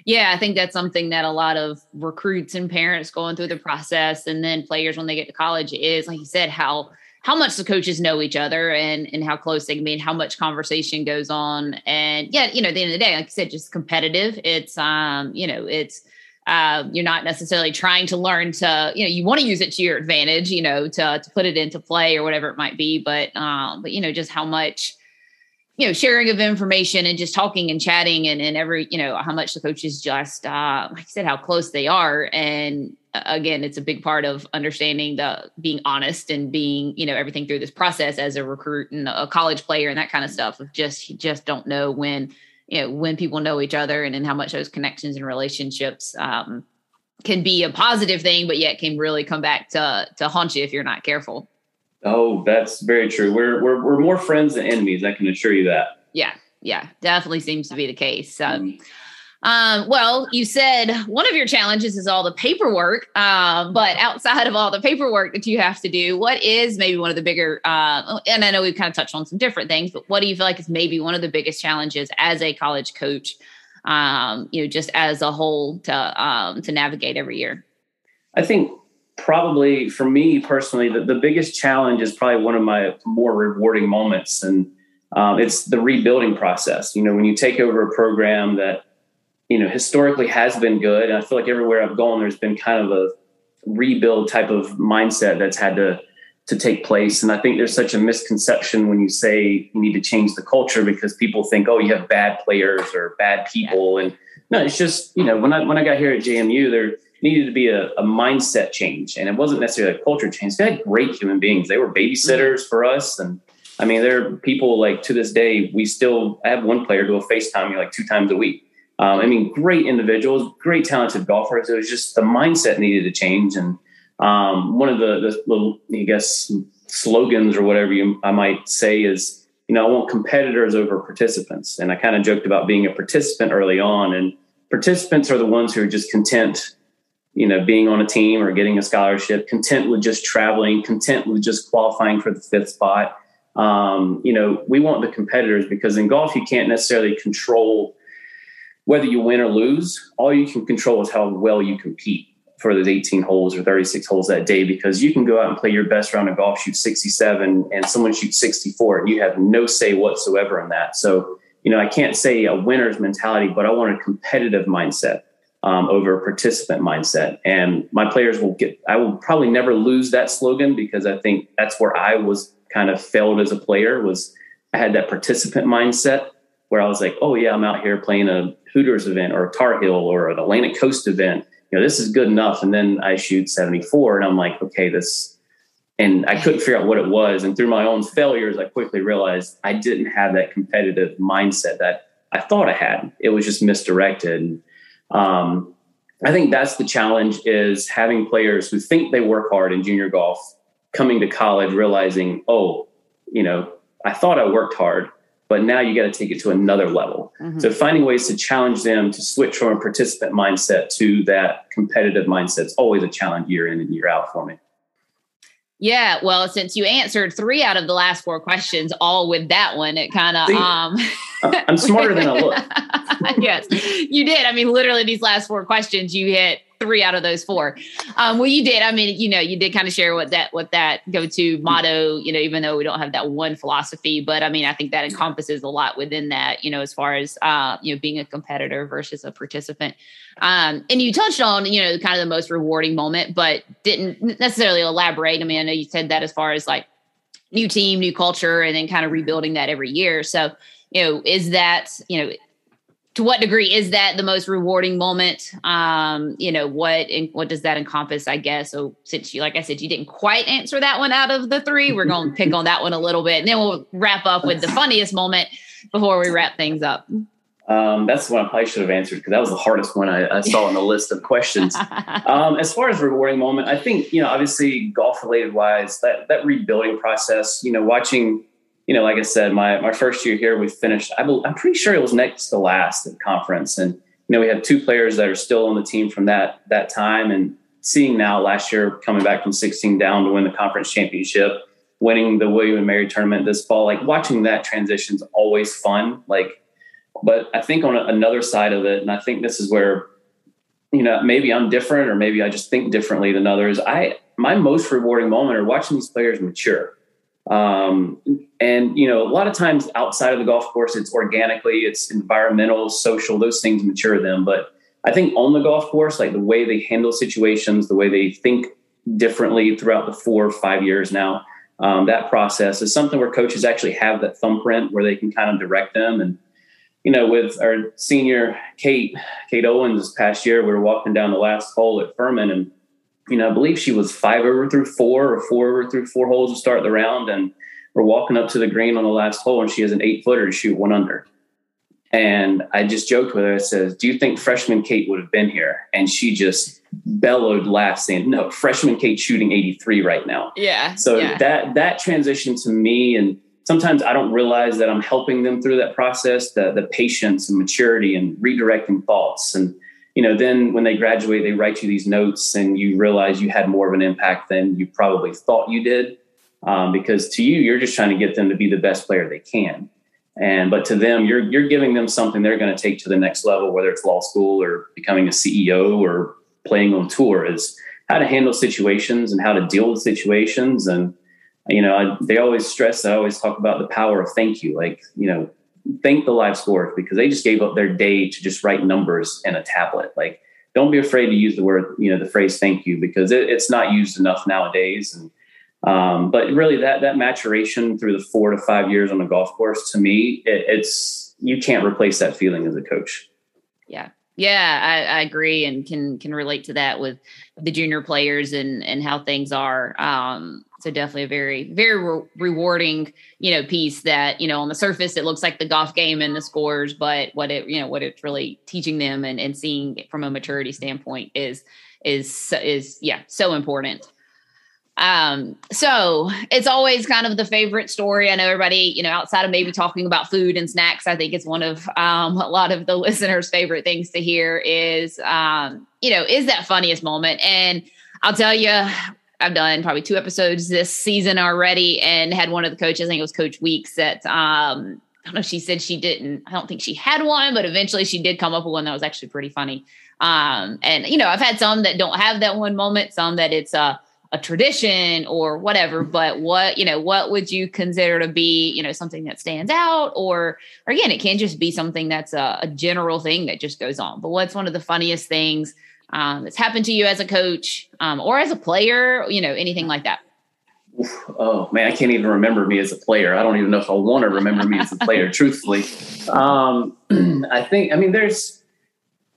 yeah, I think that's something that a lot of recruits and parents going through the process and then players when they get to college is like you said, how how much the coaches know each other and and how close they can be and how much conversation goes on. And yeah, you know, at the end of the day, like you said, just competitive. It's um, you know, it's uh, you're not necessarily trying to learn to, you know, you want to use it to your advantage, you know, to to put it into play or whatever it might be. But um, but you know, just how much you know, sharing of information and just talking and chatting and, and every, you know, how much the coaches just, uh, like I said, how close they are. And uh, again, it's a big part of understanding the being honest and being, you know, everything through this process as a recruit and a college player and that kind of stuff of just, you just don't know when, you know, when people know each other and, and how much those connections and relationships, um, can be a positive thing, but yet can really come back to, to haunt you if you're not careful.
Oh, that's very true. We're we're we're more friends than enemies. I can assure you that.
Yeah, yeah, definitely seems to be the case. Um, Um, well, you said one of your challenges is all the paperwork, um, but outside of all the paperwork that you have to do, what is maybe one of the bigger? Uh, and I know we've kind of touched on some different things, but what do you feel like is maybe one of the biggest challenges as a college coach? Um, you know, just as a whole to um, to navigate every year.
I think probably for me personally, the, the biggest challenge is probably one of my more rewarding moments, and um, it's the rebuilding process. You know, when you take over a program that you know, historically has been good. And I feel like everywhere I've gone, there's been kind of a rebuild type of mindset that's had to to take place. And I think there's such a misconception when you say you need to change the culture because people think, oh, you have bad players or bad people. And no, it's just, you know, when I when I got here at JMU, there needed to be a, a mindset change. And it wasn't necessarily a culture change. They had great human beings. They were babysitters for us. And I mean, there are people like to this day, we still I have one player who will FaceTime me like two times a week um, I mean, great individuals, great talented golfers. It was just the mindset needed to change. And um, one of the, the little, I guess, slogans or whatever you, I might say is, you know, I want competitors over participants. And I kind of joked about being a participant early on. And participants are the ones who are just content, you know, being on a team or getting a scholarship, content with just traveling, content with just qualifying for the fifth spot. Um, you know, we want the competitors because in golf, you can't necessarily control whether you win or lose, all you can control is how well you compete for those 18 holes or 36 holes that day because you can go out and play your best round of golf, shoot 67, and someone shoots 64, and you have no say whatsoever in that. So, you know, I can't say a winner's mentality, but I want a competitive mindset um, over a participant mindset. And my players will get, I will probably never lose that slogan because I think that's where I was kind of failed as a player was I had that participant mindset where I was like, oh yeah, I'm out here playing a Hooters event or a Tar Heel or an Atlantic Coast event. You know, this is good enough. And then I shoot 74 and I'm like, okay, this, and I couldn't figure out what it was. And through my own failures, I quickly realized I didn't have that competitive mindset that I thought I had. It was just misdirected. Um, I think that's the challenge is having players who think they work hard in junior golf coming to college realizing, oh, you know, I thought I worked hard, but now you got to take it to another level. Mm-hmm. So finding ways to challenge them to switch from a participant mindset to that competitive mindset is always a challenge year in and year out for me.
Yeah, well, since you answered three out of the last four questions, all with that one, it kind of um
I'm smarter than I look.
yes, you did. I mean, literally these last four questions, you hit three out of those four. Um, well, you did. I mean, you know, you did kind of share what that what that go to motto. You know, even though we don't have that one philosophy, but I mean, I think that encompasses a lot within that. You know, as far as uh, you know, being a competitor versus a participant. Um, and you touched on you know kind of the most rewarding moment, but didn't necessarily elaborate. I mean, I know you said that as far as like new team, new culture, and then kind of rebuilding that every year. So, you know, is that you know to what degree is that the most rewarding moment um you know what and what does that encompass i guess so since you like i said you didn't quite answer that one out of the three we're going to pick on that one a little bit and then we'll wrap up with the funniest moment before we wrap things up
um, that's the one I probably should have answered because that was the hardest one I, I saw on the list of questions. Um, as far as rewarding moment, I think you know, obviously golf related wise, that that rebuilding process. You know, watching you know, like I said, my my first year here, we finished. I am pretty sure it was next to last at conference, and you know, we have two players that are still on the team from that that time, and seeing now last year coming back from 16 down to win the conference championship, winning the William and Mary tournament this fall, like watching that transition is always fun. Like, but I think on another side of it, and I think this is where you know maybe I'm different, or maybe I just think differently than others. I my most rewarding moment are watching these players mature um, and you know, a lot of times outside of the golf course, it's organically, it's environmental, social, those things mature them. But I think on the golf course, like the way they handle situations, the way they think differently throughout the four or five years now, um, that process is something where coaches actually have that thumbprint where they can kind of direct them. And you know, with our senior Kate, Kate Owens this past year, we were walking down the last hole at Furman and you know, I believe she was five over through four or four over through four holes to start the round. And we're walking up to the green on the last hole and she has an eight footer to shoot one under. And I just joked with her. I says, Do you think freshman Kate would have been here? And she just bellowed, laughed, saying, No, freshman Kate shooting 83 right now.
Yeah.
So
yeah.
that that transition to me and sometimes I don't realize that I'm helping them through that process, the the patience and maturity and redirecting thoughts. And you know, then when they graduate, they write you these notes, and you realize you had more of an impact than you probably thought you did. Um, because to you, you're just trying to get them to be the best player they can. And but to them, you're you're giving them something they're going to take to the next level, whether it's law school or becoming a CEO or playing on tour, is how to handle situations and how to deal with situations and you know, I, they always stress, I always talk about the power of thank you. Like, you know, thank the live score because they just gave up their day to just write numbers in a tablet. Like, don't be afraid to use the word, you know, the phrase thank you because it, it's not used enough nowadays. And, um, but really that, that maturation through the four to five years on the golf course, to me, it, it's, you can't replace that feeling as a coach.
Yeah. Yeah, I, I, agree and can can relate to that with the junior players and and how things are. Um, so definitely a very very re- rewarding you know piece that you know on the surface it looks like the golf game and the scores but what it you know what it's really teaching them and, and seeing from a maturity standpoint is is is yeah so important. Um so it's always kind of the favorite story. I know everybody you know outside of maybe talking about food and snacks i think it's one of um a lot of the listeners favorite things to hear is um you know is that funniest moment? And I'll tell you, I've done probably two episodes this season already and had one of the coaches, I think it was Coach Weeks, that um, I don't know, she said she didn't, I don't think she had one, but eventually she did come up with one that was actually pretty funny. Um, and, you know, I've had some that don't have that one moment, some that it's a, a tradition or whatever, but what, you know, what would you consider to be, you know, something that stands out or, or again, it can just be something that's a, a general thing that just goes on. But what's one of the funniest things um, that's happened to you as a coach um, or as a player, you know, anything like that?
Oh man, I can't even remember me as a player. I don't even know if I want to remember me as a player, truthfully. Um, I think, I mean, there's,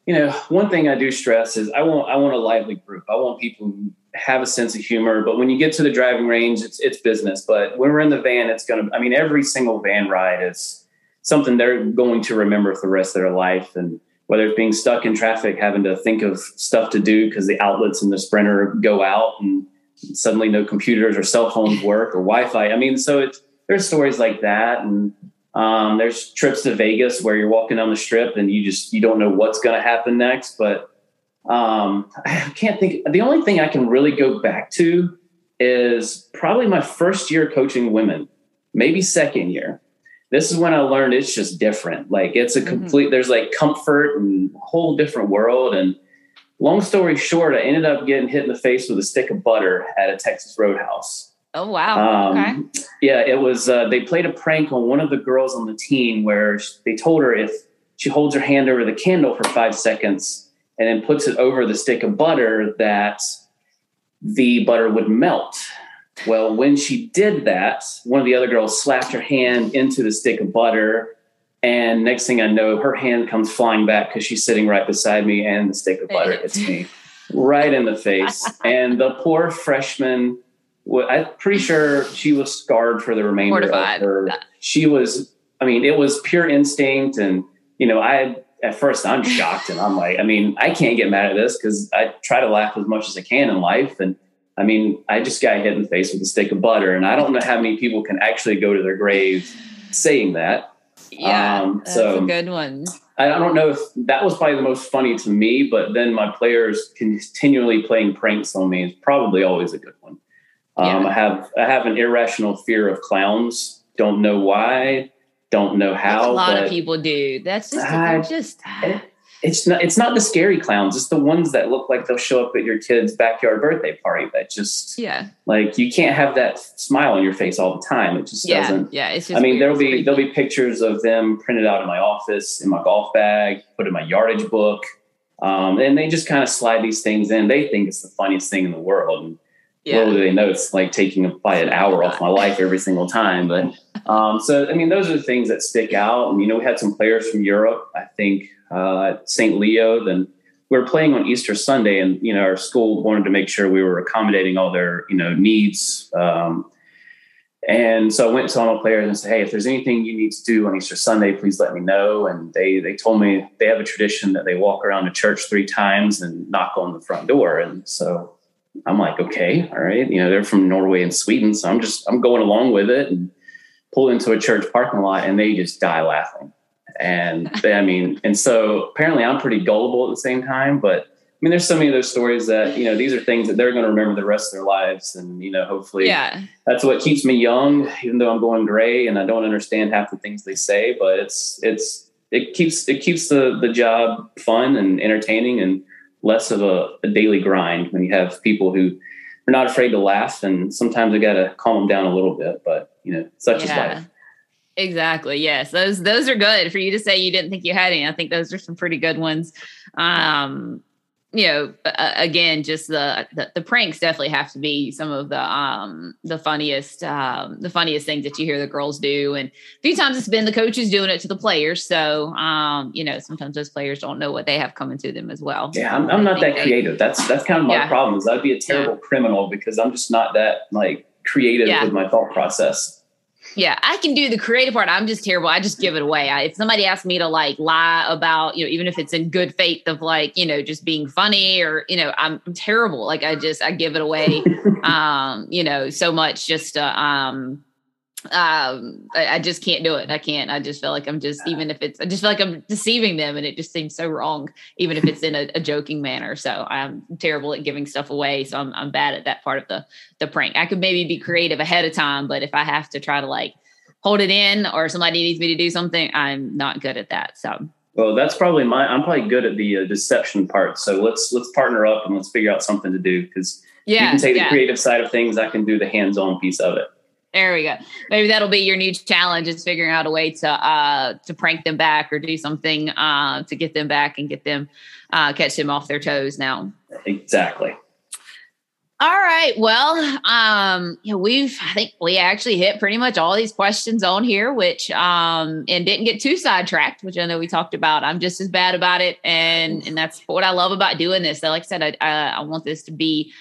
you know, one thing I do stress is I want, I want a lively group. I want people who have a sense of humor, but when you get to the driving range, it's, it's business. But when we're in the van, it's going to, I mean, every single van ride is something they're going to remember for the rest of their life. And, whether it's being stuck in traffic, having to think of stuff to do because the outlets in the sprinter go out and suddenly no computers or cell phones work or Wi-Fi. I mean, so it's there's stories like that, and um, there's trips to Vegas where you're walking down the strip and you just you don't know what's going to happen next. But um, I can't think. The only thing I can really go back to is probably my first year coaching women, maybe second year this is when I learned it's just different. Like it's a mm-hmm. complete, mm-hmm. there's like comfort and a whole different world. And long story short, I ended up getting hit in the face with a stick of butter at a Texas Roadhouse.
Oh wow! Um,
okay. Yeah, it was. Uh, they played a prank on one of the girls on the team where they told her if she holds her hand over the candle for five seconds and then puts it over the stick of butter, that the butter would melt. Well, when she did that, one of the other girls slapped her hand into the stick of butter. And next thing I know, her hand comes flying back because she's sitting right beside me, and the stick of butter hits me right in the face. and the poor freshman, I'm pretty sure she was scarred for the remainder Mortified. of her. She was, I mean, it was pure instinct. And, you know, I, at first, I'm shocked and I'm like, I mean, I can't get mad at this because I try to laugh as much as I can in life. And, I mean, I just got hit in the face with a stick of butter, and I don't know how many people can actually go to their grave saying that.
Yeah, um, that's so a good one.
I don't know if that was probably the most funny to me, but then my players continually playing pranks on me is probably always a good one. Um, yeah. I have I have an irrational fear of clowns. Don't know why. Don't know how.
a lot of people do. That's just I, just.
It, it's not it's not the scary clowns it's the ones that look like they'll show up at your kid's backyard birthday party that just
yeah.
like you can't have that smile on your face all the time it just
yeah,
doesn't
yeah it's just
i mean there'll be there'll be pictures of them printed out in my office in my golf bag put in my yardage book um, and they just kind of slide these things in they think it's the funniest thing in the world and yeah. little do they know it's like taking probably an hour off my life every single time but um, so i mean those are the things that stick out and you know we had some players from europe i think uh, at St. Leo. Then we were playing on Easter Sunday, and you know our school wanted to make sure we were accommodating all their you know needs. Um, and so I went to all my players and said, "Hey, if there's anything you need to do on Easter Sunday, please let me know." And they they told me they have a tradition that they walk around the church three times and knock on the front door. And so I'm like, "Okay, all right." You know, they're from Norway and Sweden, so I'm just I'm going along with it. And pull into a church parking lot and they just die laughing. And they, I mean, and so apparently I'm pretty gullible at the same time, but I mean, there's so many of those stories that, you know, these are things that they're going to remember the rest of their lives. And, you know, hopefully
yeah.
that's what keeps me young, even though I'm going gray and I don't understand half the things they say, but it's, it's, it keeps, it keeps the, the job fun and entertaining and less of a, a daily grind when you have people who are not afraid to laugh. And sometimes I got to calm them down a little bit, but you know, such yeah. is life.
Exactly. Yes. Those those are good for you to say you didn't think you had any. I think those are some pretty good ones. Um, you know, uh, again, just the, the, the pranks definitely have to be some of the um the funniest um the funniest things that you hear the girls do. And a few times it's been the coaches doing it to the players. So um, you know, sometimes those players don't know what they have coming to them as well.
Yeah, I'm, I'm not that creative. They, that's that's kind of my yeah. problem. Is I'd be a terrible yeah. criminal because I'm just not that like creative yeah. with my thought process.
Yeah, I can do the creative part. I'm just terrible. I just give it away. I, if somebody asks me to like lie about, you know, even if it's in good faith of like, you know, just being funny or, you know, I'm, terrible. Like I just, I give it away, um, you know, so much just to, um, um I, I, just can't do it. I can't. I just feel like i'm just even if it's i just feel like i'm deceiving them and it just seems so wrong even if it's in a, a joking manner. So i'm terrible at giving stuff away. So I'm, I'm bad at that part of the the prank. I could maybe be creative ahead of time but if i have to try to like hold it in or somebody needs me to do something i'm not good at that. So.
Well that's probably my i'm probably good at the uh, deception part. So let's let's partner up and let's figure out something to do because yeah, you can take yeah. the creative side of things. I can do the hands-on piece of it
there we go. Maybe that'll be your new challenge is figuring out a way to uh to prank them back or do something uh to get them back and get them uh catch them off their toes now.
Exactly.
All right. Well, um, know, we've I think we actually hit pretty much all these questions on here, which um and didn't get too sidetracked, which I know we talked about. I'm just as bad about it, and and that's what I love about doing this. So like I said, I I, I want this to be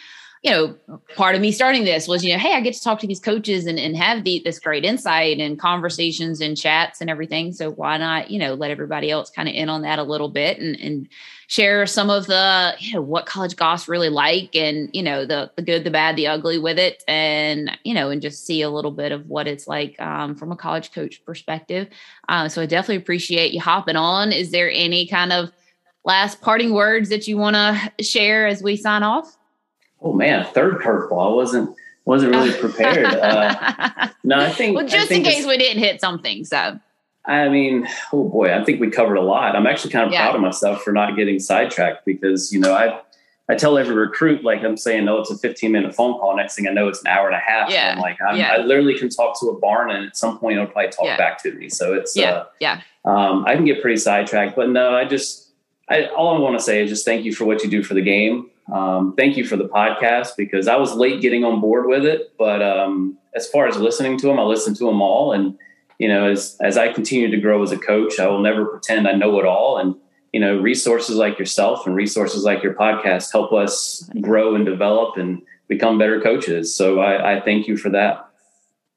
you know, part of me starting this was, you know, hey, I get to talk to these coaches and, and have the, this great insight and conversations and chats and everything. So why not, you know, let everybody else kind of in on that a little bit and, and share some of the, you know, what college goss really like and, you know, the, the good, the bad, the ugly with it. And, you know, and just see a little bit of what it's like um, from a college coach perspective. Uh, so I definitely appreciate you hopping on. Is there any kind of last parting words that you want to share as we sign off?
Oh man, third curveball. I wasn't wasn't really prepared. Uh, no, I think
well, just
think
in case we didn't hit something. So,
I mean, oh boy, I think we covered a lot. I'm actually kind of yeah. proud of myself for not getting sidetracked because you know I I tell every recruit like I'm saying, no, it's a 15 minute phone call. Next thing I know, it's an hour and a half. Yeah. I'm like, I'm, yeah. I literally can talk to a barn, and at some point, it'll probably talk yeah. back to me. So it's
yeah, uh, yeah.
Um, I can get pretty sidetracked, but no, I just I, all I want to say is just thank you for what you do for the game. Um, thank you for the podcast because I was late getting on board with it, but um, as far as listening to them, I listen to them all, and you know, as as I continue to grow as a coach, I will never pretend I know it all, and you know, resources like yourself and resources like your podcast help us grow and develop and become better coaches. So I, I thank you for that.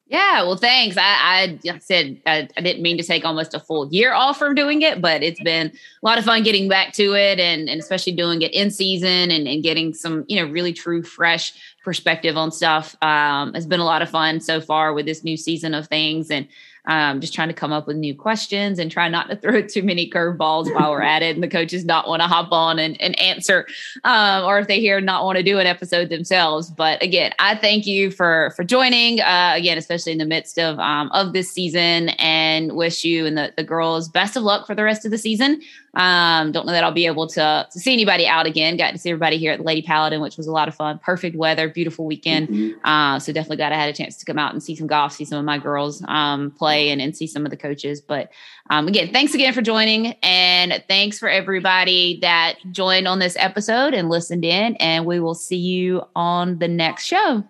Yeah, well, thanks. I, I said I, I, didn't mean to take almost a full year off from doing it, but it's been a lot of fun getting back to it, and, and especially doing it in season and, and getting some you know really true fresh perspective on stuff. Um, has been a lot of fun so far with this new season of things, and um, just trying to come up with new questions and try not to throw too many curveballs while we're at it. And the coaches not want to hop on and, and answer, um, or if they hear not want to do an episode themselves. But again, I thank you for for joining. Uh, again, especially in the midst of um, of this season, and wish you and the the girls best of luck for the rest of the season. Um, don't know that I'll be able to, to see anybody out again. Got to see everybody here at the Lady Paladin, which was a lot of fun. Perfect weather, beautiful weekend. Mm-hmm. Uh, so definitely glad I had a chance to come out and see some golf, see some of my girls um, play, and, and see some of the coaches. But um, again, thanks again for joining, and thanks for everybody that joined on this episode and listened in. And we will see you on the next show.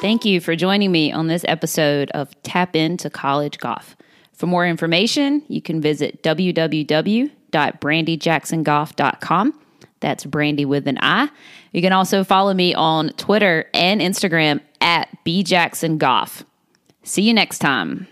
Thank you for joining me on this episode of Tap Into College Golf. For more information, you can visit www.brandijacksongolf.com. That's Brandi with an I. You can also follow me on Twitter and Instagram at bjacksongolf. See you next time.